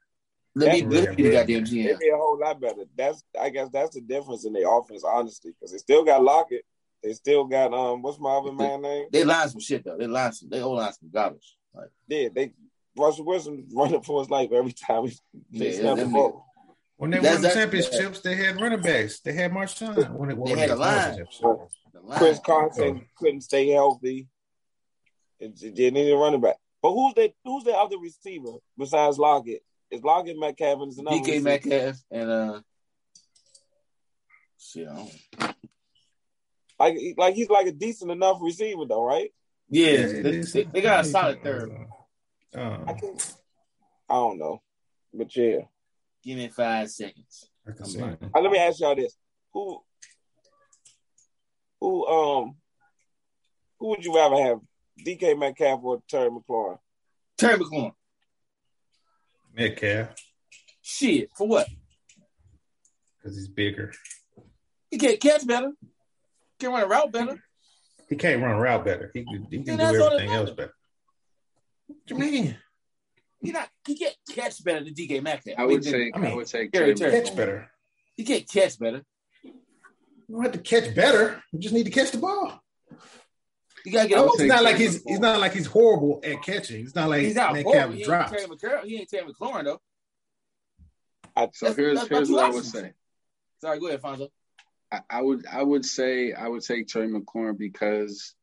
Let me That's let me be the really goddamn They'd be a whole lot better. That's I guess that's the difference in their offense, honestly, because they still got Lockett. They still got um what's my other man name? They line some shit though. They line some. They all line some garbage. Like Yeah, they Russell Wilson running for his life every time he they Yeah, snap the them ball. When they That's- won the championships, they had running backs. They had Marshawn. When it, when had a line. championships. the line. Chris Carson couldn't stay healthy. It, it, they needed a running back. But who's their who's their other receiver besides Lockett? Is Lockett Metcalf and is another DK receiver? Metcalf and uh shit. I don't- Like like he's like a decent enough receiver though, right? Yeah, Yeah, they, they, they got a solid third. I Um, can I don't know. But yeah. Give me five seconds. I can I'm see. like- it. Uh, let me ask y'all this: Who, who, um, who would you rather have, DK Metcalf or Terry McLaurin? Terry McLaurin. Metcalf Shit. For what? because he's bigger. He can't catch better. Can run a route better. He can't run a route better. He can, he can do that's all that everything else better. What do you mean? He not he can't catch better than DK Metcalf. I would mean, say I mean, I would say Gary Terry. Catch McLaurin. better. he can't catch better. You don't have to catch better. You just need to catch the ball. You gotta get I would open. say It's not like he's McLaurin. he's not like he's horrible at catching. It's not like He's not Metcalf horrible. He ain't drops. Terry McCurry. He ain't Terry McLaurin though. I, So That's- here's that's here's two what I would options. say. Sorry, go ahead, Fonzo. I, I would I would say I would take Terry McLaurin because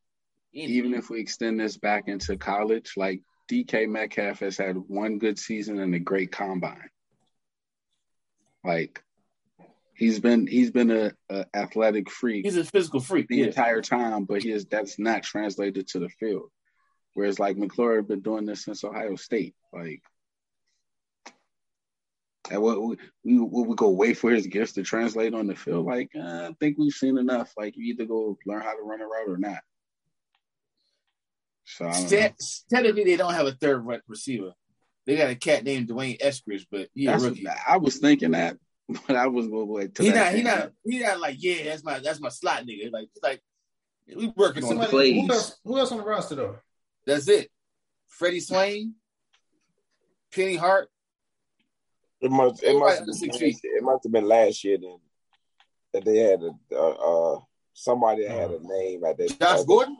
even if we extend this back into college, like DK Metcalf has had one good season and a great combine. Like he's been he's been a, a athletic freak he's a physical freak. the Yeah. entire time, but he is that's not translated to the field. Whereas like McLaurin been doing this since Ohio State. Like and what we we we go wait for his gifts to translate on the field. Like uh, I think we've seen enough. Like you either go learn how to run a route or not. So I don't know. Te- technically, they don't have a third receiver. They got a cat named D'Wayne Eskridge, but he a rookie. what- I was thinking that, but I was going wait till He that not, he not, he not like, yeah, that's my, that's my slot nigga. Like, like we working on Somebody, it. plays. who, else, who else on the roster though? That's it. Freddie Swain, Penny Hart. it must it must have been last year. it must have been last year then that they had a uh, uh somebody that had a name at that. Josh at Gordon?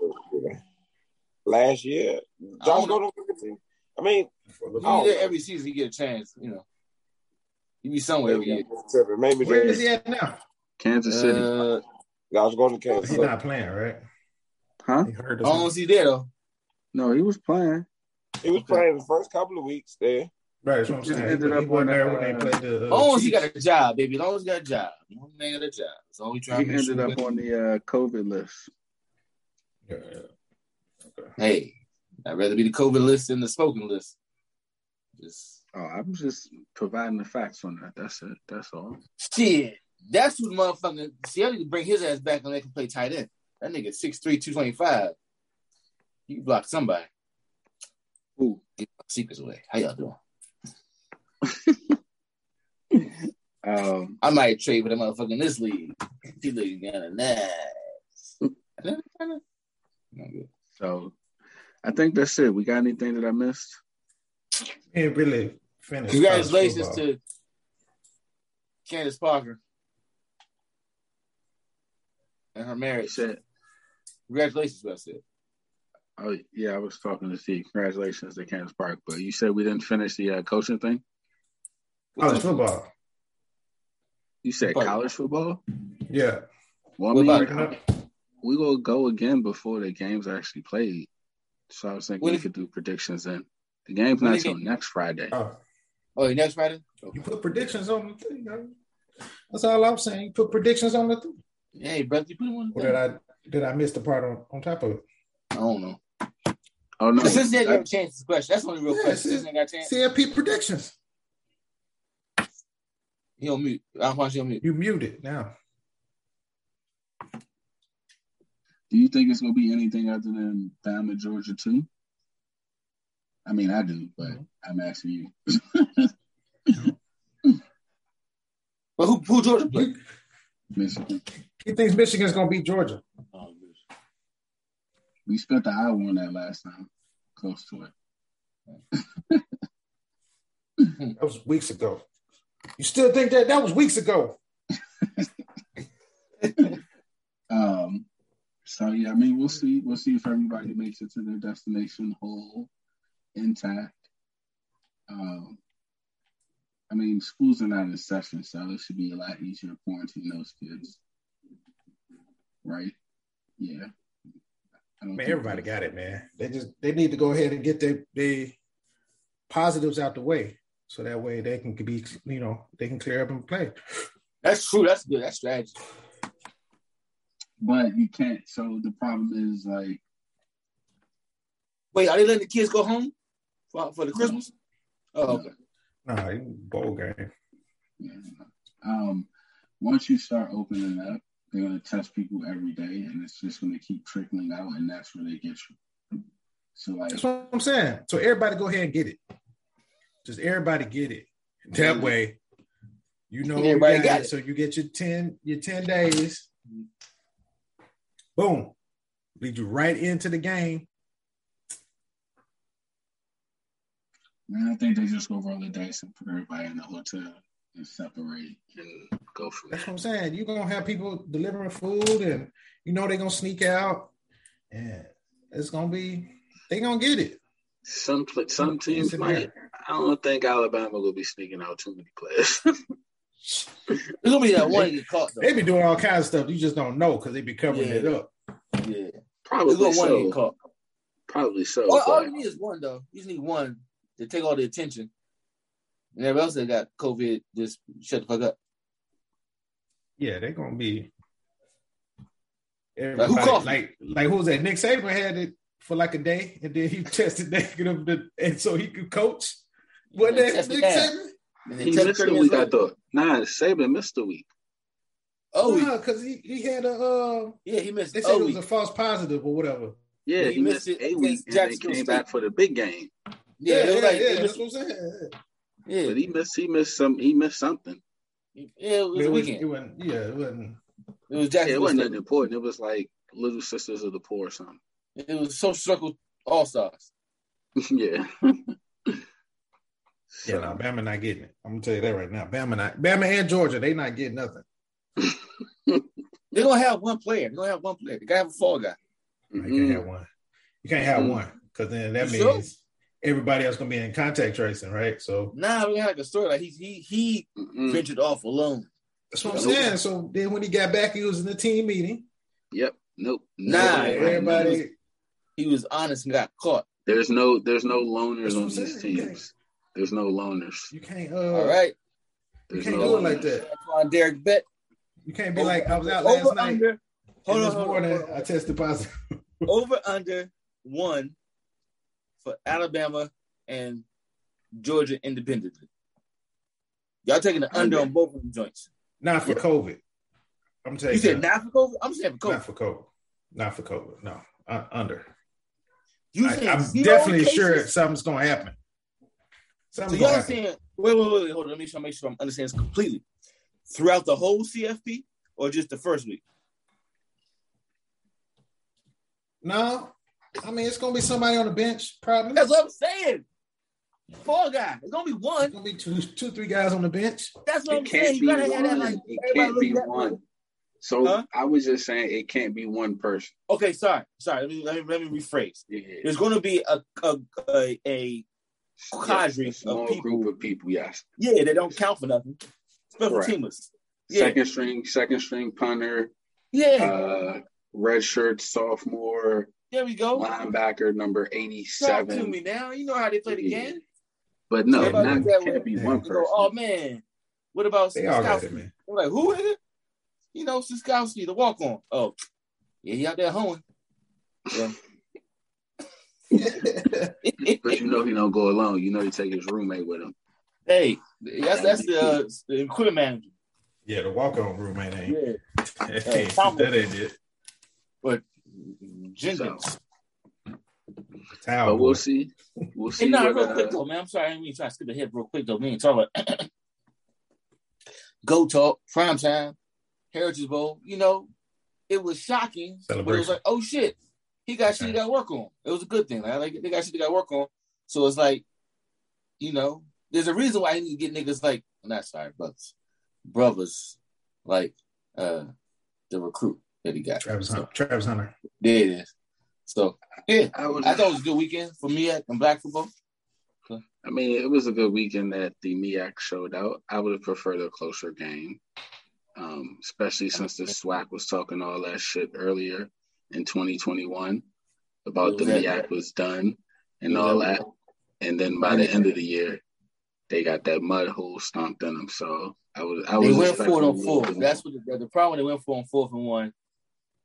Last year, I Josh don't. Gordon. I mean, He Oh. there every season. He get a chance. You know, he be somewhere every year. tripping. Maybe Where is he at now? Kansas City, Uh, Josh Gordon Kansas. He's City. not playing, right? huh? He hurt I us. don't see there though. No, he was playing. He was playing the first couple of weeks there. Right, that's what I'm Just saying. ended he up wasn't on, there when they uh, played the. As Uh, long as he got a job, baby. As long as he got a job. One man got a job. That's all we trying He to ended up on the uh, COVID list. Yeah, Hey, I'd rather be the COVID list than the smoking list. Just Oh, I'm just providing the facts on that. That's it. That's all. shit. That's what motherfucking see. I need to bring his ass back and let him play tight end. That nigga 6'3", 225. You block somebody. Ooh. Get my secrets away. How y'all doing? Um, I might trade with a motherfucker in this league. He looking kind of nice. No good. So I think that's it. We got anything that I missed? He ain't really finished. Congratulations to Candace Parker and her You marriage. said, Congratulations, what I said. oh yeah, I was talking to Steve. Congratulations to Kansas Park, but you said we didn't finish the uh, coaching thing. college football. You said What? college football. Yeah, Well, I What about we gonna go again before the games are actually played. So I was thinking When we could do predictions then. The game's When not the till game- next Friday. oh, Oh, you next Friday? you put predictions on the thing. huh? That's all I'm saying. You put predictions on the thing. Hey, brother, you put him on the Or did. I did I miss the part on, on top of it? I don't know. Oh no, Cincinnati I- got a chance to question. That's the only real Yeah, question. see- Cincinnati got a chance. CFP predictions. He on mute. I'm watching on mute. You muted now. Do you think it's gonna be anything other than Bama Georgia too? I mean, I do, but I'm asking you. But who, who Georgia play? Michigan. He thinks Michigan's gonna beat Georgia. Oh. We spent the hour on that last time, close to it. That was weeks ago. You still think that that was weeks ago? Um, so yeah, I mean, we'll see. We'll see if everybody makes it to their destination whole, intact. Um, I mean, schools are not in session, so it should be a lot easier to quarantine those kids, right? Yeah. I don't Man, everybody that's- got it, man. They just they need to go ahead and get their their positives out the way, so that way they can be you know they can clear up and play. That's true. That's good. That's strategy. But you can't. So the problem is like, Wait, are they letting the kids go home for, for the Christmas? Oh, okay. Nah, you bowl game. yeah, um, once you start opening up, they're gonna test people every day, and it's just gonna keep trickling out, and that's where they get you. So like, That's what I'm saying. So everybody go ahead and get it. Just everybody get it. That way, you know you Everybody got got it. it. So you get your ten your ten days. Boom. lead you right into the game. I think they just go roll the dice and put everybody in the hotel and separate and go from That's what I'm saying. You're gonna have people delivering food, and you know they're gonna sneak out, and it's gonna be they gonna get it. Some some teams might. I don't think Alabama will be sneaking out too many players. There's gonna be that one get caught though. They be doing all kinds of stuff. You just don't know because they be covering Yeah. it up. Yeah, Probably there's gonna one get so. caught. Probably so. All, all but- you need is one though. You just need one to take all the attention. And everybody else that got COVID just shut the fuck up. Yeah, they're gonna be. who caught like, like who was that? Nick Saban had it for like a day, and then he tested and so he could coach. What Yeah, that Nick. Saban? And then He test missed 30 the week, I thought. Nah, Saban missed the week. Oh, Nah, because he, he had a uh, yeah, he missed. they said it was week. a false positive or whatever. Yeah, He he, missed missed, it a week and then came State. back for the big game. yeah, it was like, yeah, it that's what I'm saying. yeah, But he missed he missed some he missed something. yeah, it was It, a was, weekend. it wasn't. Yeah, it wasn't. It was Yeah, it wasn't State. nothing important. It was like Little Sisters of the Poor or something. It was social circle all stars. yeah. Yeah, no, Bama not getting it. I'm gonna tell you that right now. Bama not. Bama and Georgia, they not getting nothing. They're gonna have one player. They're gonna have one player. They gotta have a fall guy. You Mhm. can't have one. You can't have Mhm. one because then that You sure? means everybody else gonna be in contact tracing, right? So Nah, we had like a story like he he he Mm-mm. ventured off alone. that's what I'm Nope. saying. So then when he got back, he was in the team meeting. Yep. Nope. Nah, Nobody- everybody. He was honest and got caught. There's no there's no loners on these saying. teams. There's no loners. You can't. Uh, All right. You can't no do it like that. That's Derek Bet. You can't be like I was out last over night. under. Hold on, this hold on, morning hold on. I tested positive. Over under one for Alabama and Georgia independently. Y'all taking the under on both of them joints. Not for Yeah. COVID. I'm telling You You said not for COVID? I'm saying for Not COVID. for COVID. Not for COVID. No, uh, under. You I, saying I'm definitely cases? sure something's gonna happen. So Something's y'all gonna happen. saying wait, wait, wait, wait, hold on. Let me sure make sure I'm understanding this completely. Throughout the whole CFP or just the first week? No, I mean it's gonna be somebody on the bench. Probably. That's what I'm saying. Four guy. It's gonna be one. It's gonna be two, two, three guys on the bench. That's what It I'm saying. can't You be gotta have that like It can't be look that way. one. So Huh? I was just saying it can't be one person. Okay, sorry, sorry. Let me let me let me rephrase. Yeah. There's going to be a a a, a cadre Yes, of people. group of people, yes. yeah, they don't count for nothing. Special Correct. teamers. Yeah, Second string, second string punter, yeah. uh red shirt sophomore, there we go. linebacker number eighty-seven. Talk to me now. You know how they play the Yeah. game. But no, Everybody not, look that can't way. be one You person. go, oh man, what about They all got Siskowski? it, man. I'm like, who is it? You know, Siskowski, the walk on. Oh, yeah, he out there hoeing. Yeah. But you know he don't go alone. You know he take his roommate with him. hey, that's that's the, uh, the equipment manager. Yeah, the walk on roommate ain't. Yeah, Hey, Tom- that ain't it. but Jenkins. Towel But boy. we'll see. We'll see. Hey, nah, real uh, quick though, man. I'm sorry, I didn't mean to try to skip ahead real quick though. We ain't talking about Go Talk, Prime Time, Heritage Bowl. You know, it was shocking. But it was like, oh shit, he got shit he got to work on. It was a good thing. Like, like they got shit they got to work on. So it's like, you know, there's a reason why he need to get niggas like, not sorry, brothers, brothers, like uh the recruit that he got. Travis So, Hunter. Travis Hunter. there it is. So yeah, I was. I thought it was a good weekend for me at in black football. I mean, it was a good weekend that the MEAC showed out. I would have preferred a closer game, um, especially since the SWAC was talking all that shit earlier in 2021 about the Exactly. MEAC was done and all that. And then by the end of the year, they got that mud hole stomped in them. So I was, I was. They was went expecting for it on little fourth. That's what the, the problem. They went for on fourth and one,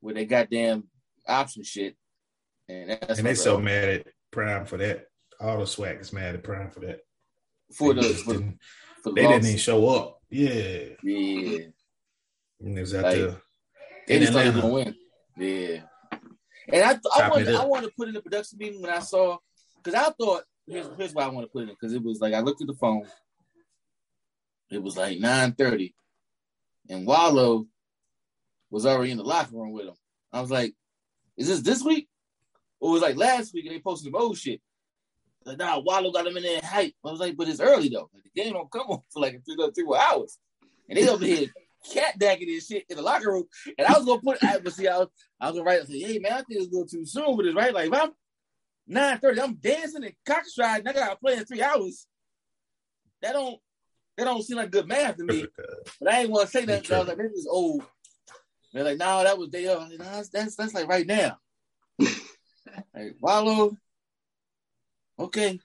with they goddamn option shit, and that's And they so mad at Prime for that. All the SWAC is mad at Prime for that. for They the for, the- didn't- for the they loss. didn't even show up. Yeah. Yeah, And it was out Like, there. they just thought they were gonna win. Yeah, and I I wanted I wanted to put in the production meeting when I saw because I thought here's here's why I want to put it in because it was like I looked at the phone. It was like nine thirty, and Wallo was already in the locker room with him. I was like, is this this week? Or it was like last week and they posted some old shit. Like, nah, Wallo got him in there hype. I was like, but it's early though. Like, the game don't come on for like three, three hours. And they over here cat dagging this shit in the locker room. And I was gonna put I was see I was, I was gonna write and say, hey man, I think it's a little too soon for this, right? Like if I'm 9:30, I'm dancing and cockstride, and I gotta play in three hours. That don't that don't seem like good math to me. But I ain't want to say that. I was like, maybe it's old. They're like, no, nah, that was day of. Like, nah, that's, that's that's like right now. like Wallo, okay.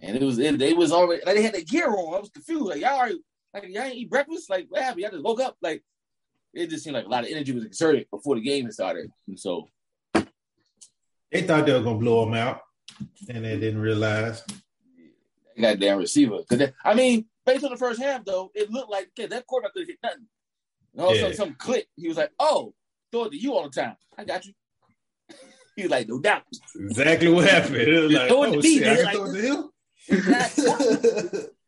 And it was it, they was already like they had the gear on. I was confused. Like y'all already like y'all ain't eat breakfast. Like what happened? Y'all just woke up. Like it just seemed like a lot of energy was exerted before the game started. And so they thought they were gonna blow them out, and they didn't realize. That goddamn receiver. Cause I mean, based on the first half though, it looked like that quarterback could hit nothing. And all of a sudden, some click. He was like, "Oh, throw it to you all the time. I got you." he was like, "No doubt." Exactly what happened. It was like, throw it oh, to me, shit, I can Like, throw it to oh, him.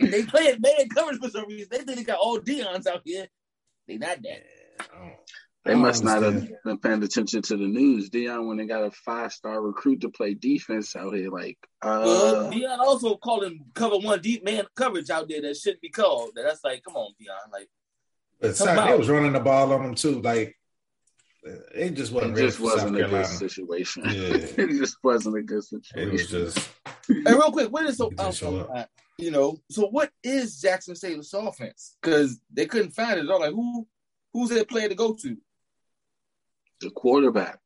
they they play it man coverage for some reason. They think they got all Deion's out here. They not that. They must not have been paying attention to the news. Deion, when they got a five star recruit to play defense out here, like, Well, uh, Deion also called him cover one deep man coverage out there that shouldn't be called. That's like, come on, Deion. Like, But Come South, they was running the ball on them too. Like it just wasn't it just wasn't a good Carolina. situation. Yeah. it just wasn't a good situation. It was just hey, real quick, what is so? Didn't show up. you know, so what is Jackson State's offense? Because they couldn't find it at all. Like, who who's their player to go to? the quarterback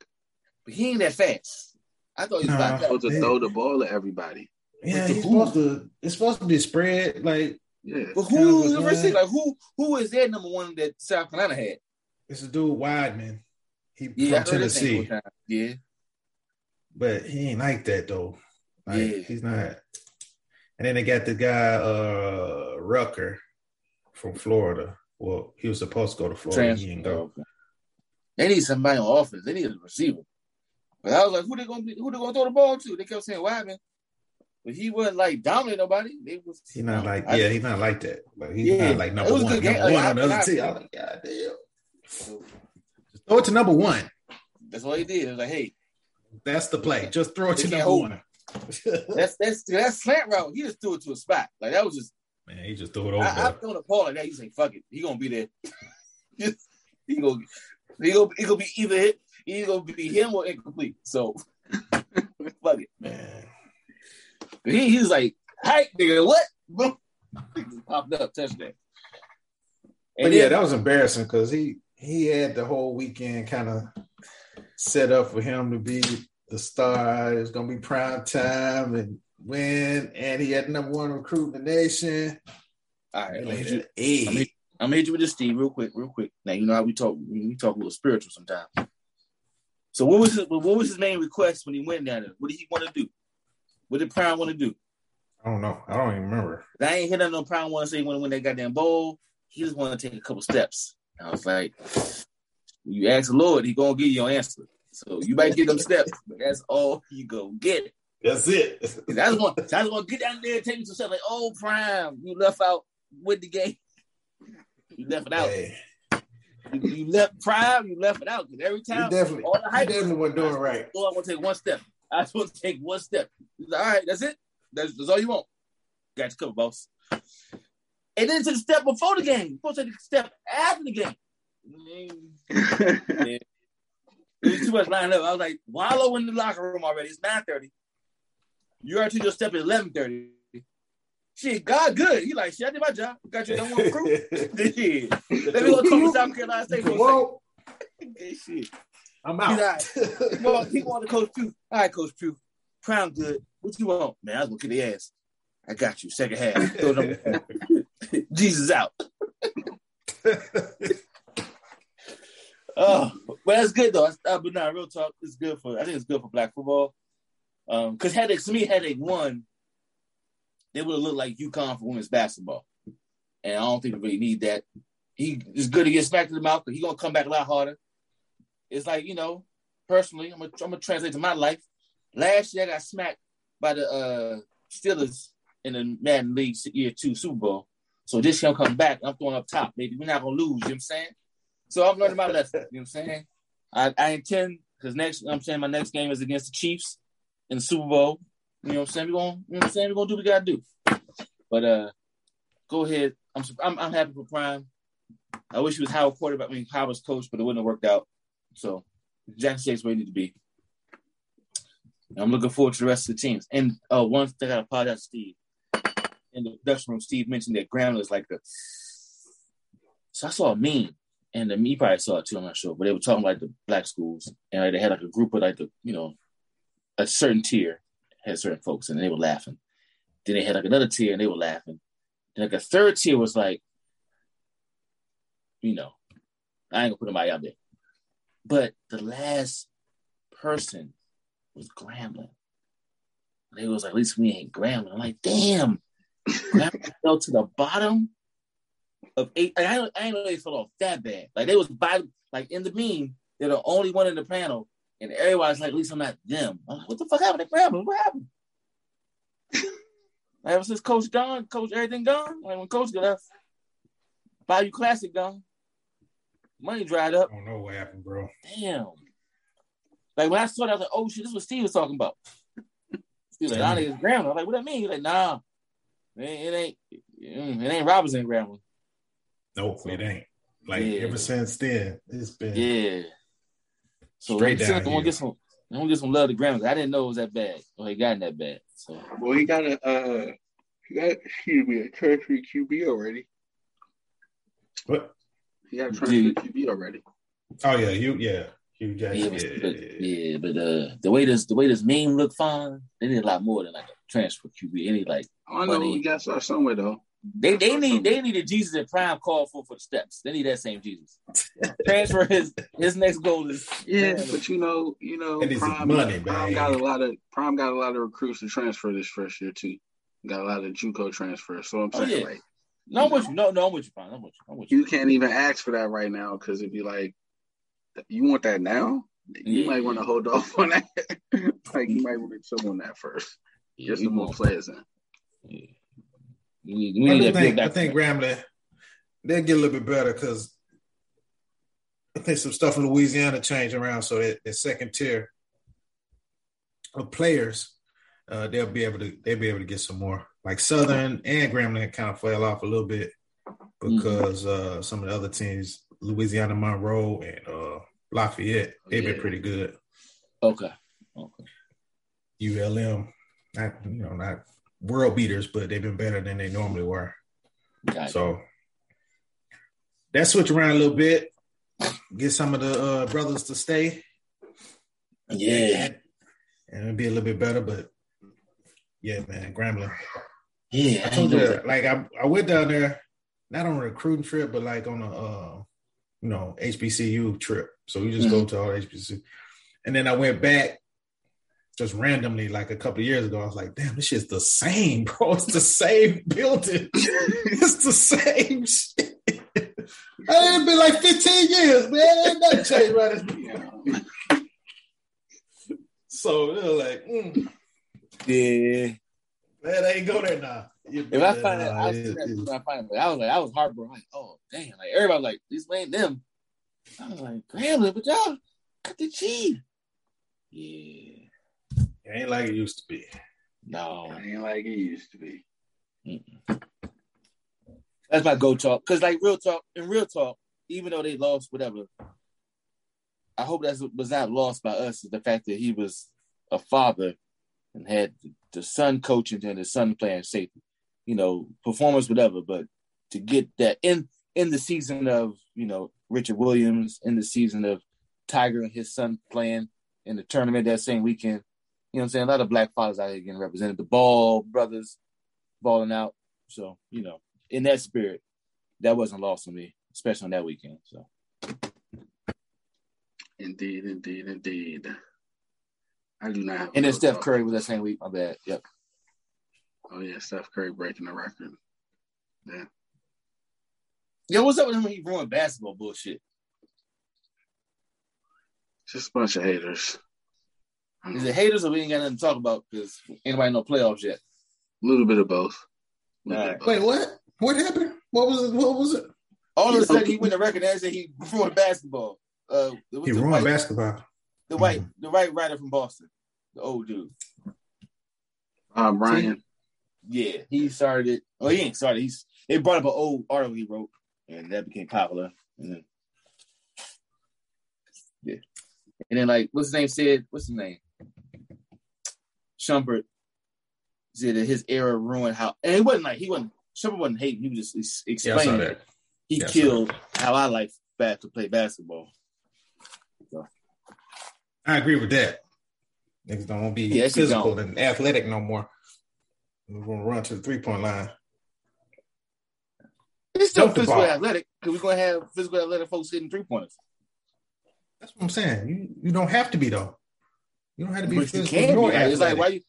But he ain't that fast. I thought he was Nah. about supposed to Yeah. throw the ball at everybody. yeah. He's who? supposed to. It's supposed to be spread. Like Yeah, But Kind of who was the first. Like who who is their number one that South Carolina had? it's a dude Wideman. He Yeah, from heard his name Tennessee. Yeah. but he ain't like that though. Like Yeah. he's not. And then they got the guy uh Rucker from Florida. Well, he was supposed to go to Florida. He didn't go. Okay. They need somebody on offense. They need a receiver. But I was like, who they gonna be, who they gonna throw the ball to? They kept saying Wyman. But he wasn't like dominant nobody. They was He not like I- yeah, he's not like that. Like he's Yeah. not like number one. game. Number one Like, on the other team. I was like, God damn. Just throw it to number one. That's all he did. It was like, hey, That's the play. Just throw it to number one. That's that's that's slant route. He just threw it to a spot. Like that was just Man, he just threw it over. I, there. I've thrown a ball like that. You say, fuck it. He gonna be there. he gonna he gonna he gonna be either hit, he gonna be him or incomplete. So fuck it. Man. He, he was like, "Hey, nigga, what?" Boom. Popped up touchdown. But yeah, then- that was embarrassing because he he had the whole weekend kind of set up for him to be the star. It was gonna be prime time and win, and he had number one recruit in the nation. all right. I'm gonna Like, hit you, hey, I'm hit- I'm gonna hit you with this, Steve, real quick, real quick. Now you know how we talk. We talk a little spiritual sometimes. So what was his, what was his main request when he went down there? What did he want to do? What did Prime want to do? I don't know. I don't even remember. I ain't hit on no Prime want to say he want to win that goddamn bowl. He just want to take a couple steps. I was like, you ask the Lord, he gonna give you your answer. So you might get them steps, but that's all you go get. That's it. That's one. I just want to get down there and take me some stuff like, oh, Prime, you left out with the game. You left it out. Hey, You, you left Prime, you left it out. Because every you time, definitely, all the you hype definitely wasn't doing right. oh, I want to take one step. I just want to take one step. Like, all right, that's it. That's, that's all you want. Got you covered, boss. And then to the step before the game. You're supposed to take a step after the game. Mm, It was too much lined up. I was like, Wallo in the locker room already. It's 9.30. You already took your step at 11.30. Shit, God good. He like, shit, I did my job. Got you done one crew. Shit. Let me go talk to South Carolina State for a Whoa, second. Shit. I'm out. He want, he want to Coach Pugh. All right, Coach Pugh. Crown good. What you want? Man, I was to kick the ass. I got you. Second half. Jesus out. Oh, but that's good though. Uh, but nah, real talk, it's good for. I think it's good for black football. Um, because had they to me they won, they would have looked like UConn for women's basketball, and I don't think we really need that. He is good to get smacked in the mouth, but he gonna come back a lot harder. It's like you know, personally, I'm gonna I'm gonna translate to my life. Last year I got smacked by the uh Steelers in the Madden League year two Super Bowl. So this year I'm coming back. I'm throwing up top, baby. We're not gonna lose. You know what I'm saying? So I'm learning my lesson. You know what I'm saying? I, I intend because next I'm saying my next game is against the Chiefs in the Super Bowl. You know what I'm saying? We're gonna, you know what I'm saying? We're gonna do what we gotta do. But uh go ahead. I'm I'm, I'm happy for Prime. I wish he was Howard quarterback, I mean Howard's coach, but it wouldn't have worked out. So Jackson State's where he need to be. I'm looking forward to the rest of the teams. And uh, one thing I apologize Steve. In the production room, Steve mentioned that Grambling is like the. So I saw a meme, and the me probably saw it too. I'm not sure, but they were talking like the black schools, and like, they had like a group of like the you know, a certain tier had certain folks, and they were laughing. Then they had like another tier, and they were laughing. Then like a third tier was like, you know, I ain't gonna put nobody out there, but the last person was Grambling. They was like, at least we ain't Grambling. I'm like, damn, Grambling fell to the bottom of eight. I, don't, I know they fell off that bad. Like they was by, like in the meme, they're the only one in the panel, and everybody's like, at least I'm not them. I'm like, what the fuck happened to Grambling? What happened? like, ever since Coach gone, Coach everything gone. Like when Coach left, Bayou Classic gone. Money dried up. I don't know what happened, bro. Damn. Like when I saw that, I was like, oh shit, this is what Steve was talking about. Steve like, I think it's grandma. I'm like, what that mean? He's like, nah, it ain't, it ain't, mm, it ain't Robinson grandma. Nope, it ain't. Like Yeah. ever since then, it's been Yeah. So Straight Straight down I'm gonna get some. I'm gonna get some love to grandma. I didn't know it was that bad. Or it gotten that bad. So Well, he got a uh, he got excuse me a transfer QB already. what? He got a transfer QB already. Oh yeah, you yeah, Hue yeah, Jackson. but, Yeah, but, yeah, yeah. yeah, but uh, the way this the way this meme look fine, they need a lot more than like a transfer QB. Any like I know Money. we got to start somewhere though. They they need they need a Jesus that Prime called for for the steps. They need that same Jesus. Transfer his his next goal is Yeah, but you know, you know, Prime, money, Prime got a lot of Prime got a lot of recruits to transfer this first year too. Got a lot of JUCO transfers. So I'm Oh, saying yeah. like no I'm with you. No, no, I'm with you, Prime. I'm with you. I'm with you. you can't even ask for that right now because it'd be like, you want that now? You Yeah. might want to hold off on that. like you might want to chill on that first. Yeah, Get we some more want- players in. yeah. We need, we I, need do that build think, I think Grambling they'll get a little bit better because I think some stuff in Louisiana changed around so that the second tier of players uh, they'll be able to they'll be able to get some more. Like Southern and Grambling kind of fell off a little bit because uh, some of the other teams, Louisiana Monroe and uh, Lafayette, they've been pretty good. Okay. Okay. ULM, not you know not world beaters, but they've been better than they normally were. So that switch around a little bit, get some of the uh, brothers to stay, yeah. and it'll be a little bit better. But yeah, man, Grambling. Yeah. I I told know you, that. like I, I went down there, not on a recruiting trip, but like on a uh, you know HBCU trip. So we just Mm-hmm. go to all HBCU, and then I went back. Just randomly, like a couple of years ago, I was like, "Damn, this shit's the same, bro. It's the same building. it's the same shit." It's been like 15 years, man. Ain't nothing changed about this. Yeah. So they're like, mm, Yeah. man, I ain't go there now. You- If I find that, Nah, I, it- was, I find it, I was like, I was heartbroken. Like, oh damn! Like everybody, like these ain't them. I was like, Grambling, but y'all got the cheese. Yeah. It ain't like it used to be. No. Ain't like it used to be. That's my go talk. Cause like real talk, in real talk, even though they lost, whatever, I hope that was not lost by us. Is the fact that he was a father and had the son coaching and the son playing safety. You know, performance, whatever. But to get that in in the season of you know Richard Williams, in the season of Tiger and his son playing in the tournament that same weekend. You know what I'm saying? A lot of black fathers out here getting represented. The Ball brothers balling out. So, you know, in that spirit, that wasn't lost on me, especially on that weekend. So Indeed, indeed, indeed. I do not have. and then Steph talk. Curry was that same week. My bad. Yep. Oh yeah, Steph Curry breaking the record. Yeah. Yo, what's up with him when he ruined basketball bullshit? Just a bunch of haters. A Is it haters or we ain't got nothing to talk about because anybody know playoffs yet? A little bit of both. Little All bit of Wait, what? What happened? What was it? What was it? All of a sudden he win the record and said he ruined basketball. uh, it was He the ruined white, basketball. the white, the white writer from Boston, the old dude. Um, Ryan. Yeah, he started it. Well, he ain't started. He's they brought up an old article he wrote, and that became popular. And then, yeah, and then like what's his name said? What's his name? Shumpert said that his era ruined how, and it wasn't like he wasn't. Shumpert wasn't hating. He was just ex- Yeah, explaining that. he Yeah, I killed how I like back to play basketball. I agree with that. Niggas don't want to be Yeah, physical and athletic no more. We're gonna run to the three point line. It's still Dump physical athletic because we're gonna have physical athletic folks hitting three pointers. That's what I'm saying. You you don't have to be though. You don't have to be But you can be. Like, it's like why you.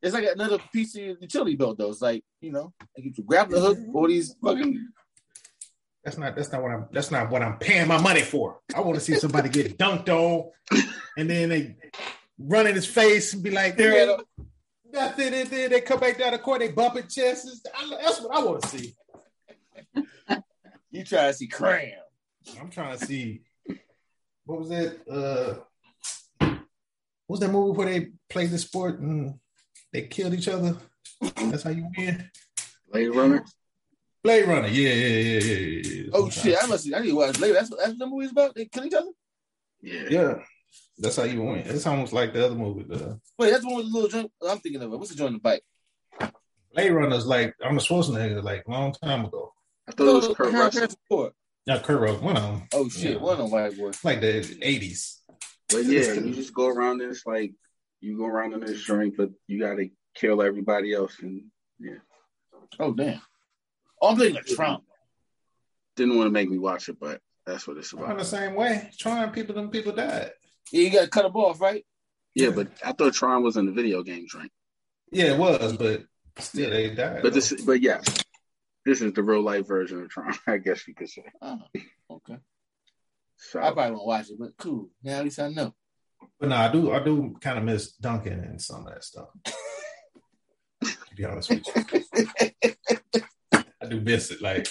It's like another piece of utility belt, though. It's like you know, like you grab the hook, all these fucking. That's not that's not what I'm that's not what I'm paying my money for. I want to see somebody get dunked on and then they run in his face and be like, There "There it nothing, and then they come back down the court, they bumping chests. That's what I want to see. You try to see cram. I'm trying to see what was that? Uh was that movie where they played the sport and they killed each other? That's how you win. Blade Runner. Blade Runner, yeah, yeah, yeah, yeah, yeah. yeah. Oh shit! I must. I need to watch later. That's that's what the movie's about. They kill each other. Yeah. Yeah, that's how you win. It's almost like the other movie. The Wait, that's the one with the little joint. I'm thinking of it. What's the joint in the bike? Blade Runner's like Arnold Schwarzenegger, like a long time ago. I thought it was Kurt Harrison Russell. Ford. Not Kurt Russell, one of them. Oh shit! Yeah. One of them white boy. It's like the '80s. But yeah, you just go around and it's like you go around in this drink, but you gotta kill everybody else. And yeah. Oh damn! Oh, I'm thinking of Tron. didn't want to make me watch it, but that's what it's I'm about. the same way. Trying people, them people died. Yeah, you got to cut them off, right? Yeah, but I thought Tron was in the video game drink. Yeah, it was, but still they died. But this, but yeah, this is the real life version of Tron, I guess you could say. Oh, okay. So I probably won't watch it, but cool. Yeah, at least I know. But no, I do. I do kind of miss Duncan and some of that stuff. to be honest with you, I do miss it. Like,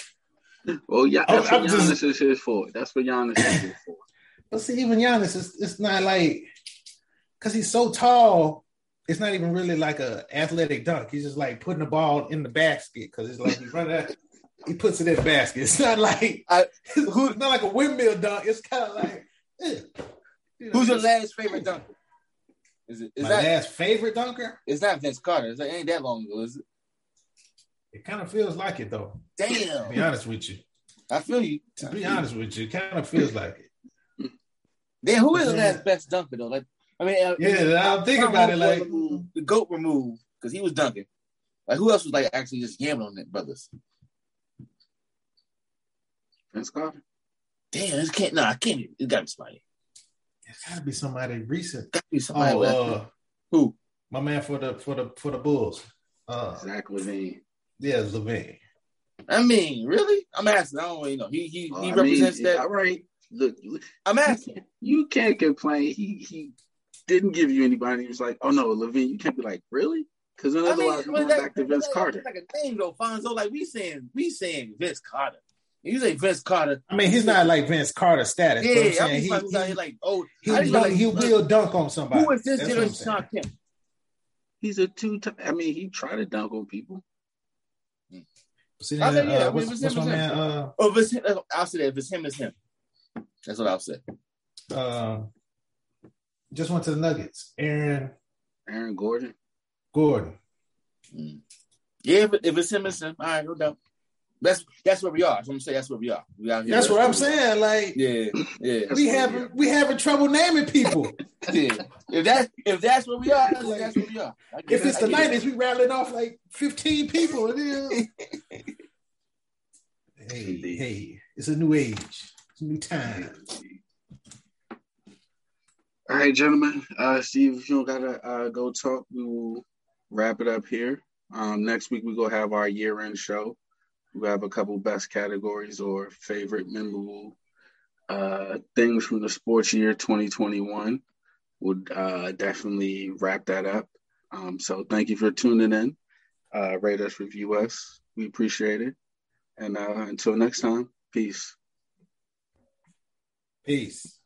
well, yeah, I'm- that's what I'm Giannis just- is here for. That's what Giannis is here for. but see, even Giannis, it's, it's not like because he's so tall. It's not even really like a athletic dunk. He's just like putting the ball in the basket because it's like he run that. He puts it in the basket. It's not like I- it's not like a windmill dunk. It's kind of like eh. You know, Who's your last favorite dunker? Is it? Is my that? last favorite dunker? It's not Vince Carter. It's like, ain't that long ago, is it? It kind of feels like it though. To be honest with you, I feel you. to be honest with you, it kind of feels like it. Then who is the last best dunker though? Like, I mean, uh, Yeah, I'll think Tom about it. Like, removed, the goat removed because he was dunking. Like, who else was like actually just gambling on it, brothers? Vince Carter. Damn, this can't. No, I can't. It got to be somebody. it's got to be somebody recent. Got to be somebody. Oh, left. uh, who? my man for the for the for the Bulls. Uh, Zach LaVine. yeah, LaVine. I mean, really? I'm asking. I don't really know. He he Oh, he I represents mean, that. All right. Look, I'm asking. you can't complain. He he didn't give you anybody. He was like, oh no, LaVine. You can't be like, really? Because then I otherwise mean, we're but going that- back to Vince that- Carter. It's like a name though, Fonzo. Like we saying, we saying Vince Carter. You say Vince Carter. I mean, he's not like Vince Carter status. Yeah, but I'm I'm saying just he, like, who's out he, like, oh, he, I just will, like, he will dunk on somebody. Who is this That's what I'm generation saying. Shawn Kemp? He's a two time. I mean, he tried to dunk on people. See, I uh, think, yeah, I mean, what's, it was what's him, my it was man? Uh, Oh, if it's him, I'll say that if it's him, it's him. That's what I'll say. uh, just went to the Nuggets. Aaron Aaron Gordon. Gordon. Mm. Yeah, if, if it's him, it's him. All right, no doubt. That's that's where we are. So I'm saying that's where we are. We out here. That's what I'm saying. Like Yeah, yeah, we where having we are. we having trouble naming people. yeah. If that if that's where we are, that's, that's where we are. If it's I the get it. nineties, we rattling off like fifteen people. And hey, hey, it's a new age. It's a new time. All right, gentlemen. Uh, Steve, if you don't gotta uh, go talk, we will wrap it up here. Um, next week we gonna have our year-end show. We have a couple best categories or favorite memorable uh, things from the sports year 2021. We'll uh, definitely wrap that up. Um, so thank you for tuning in. Uh, rate us, review us. We appreciate it. And uh, until next time, peace. Peace.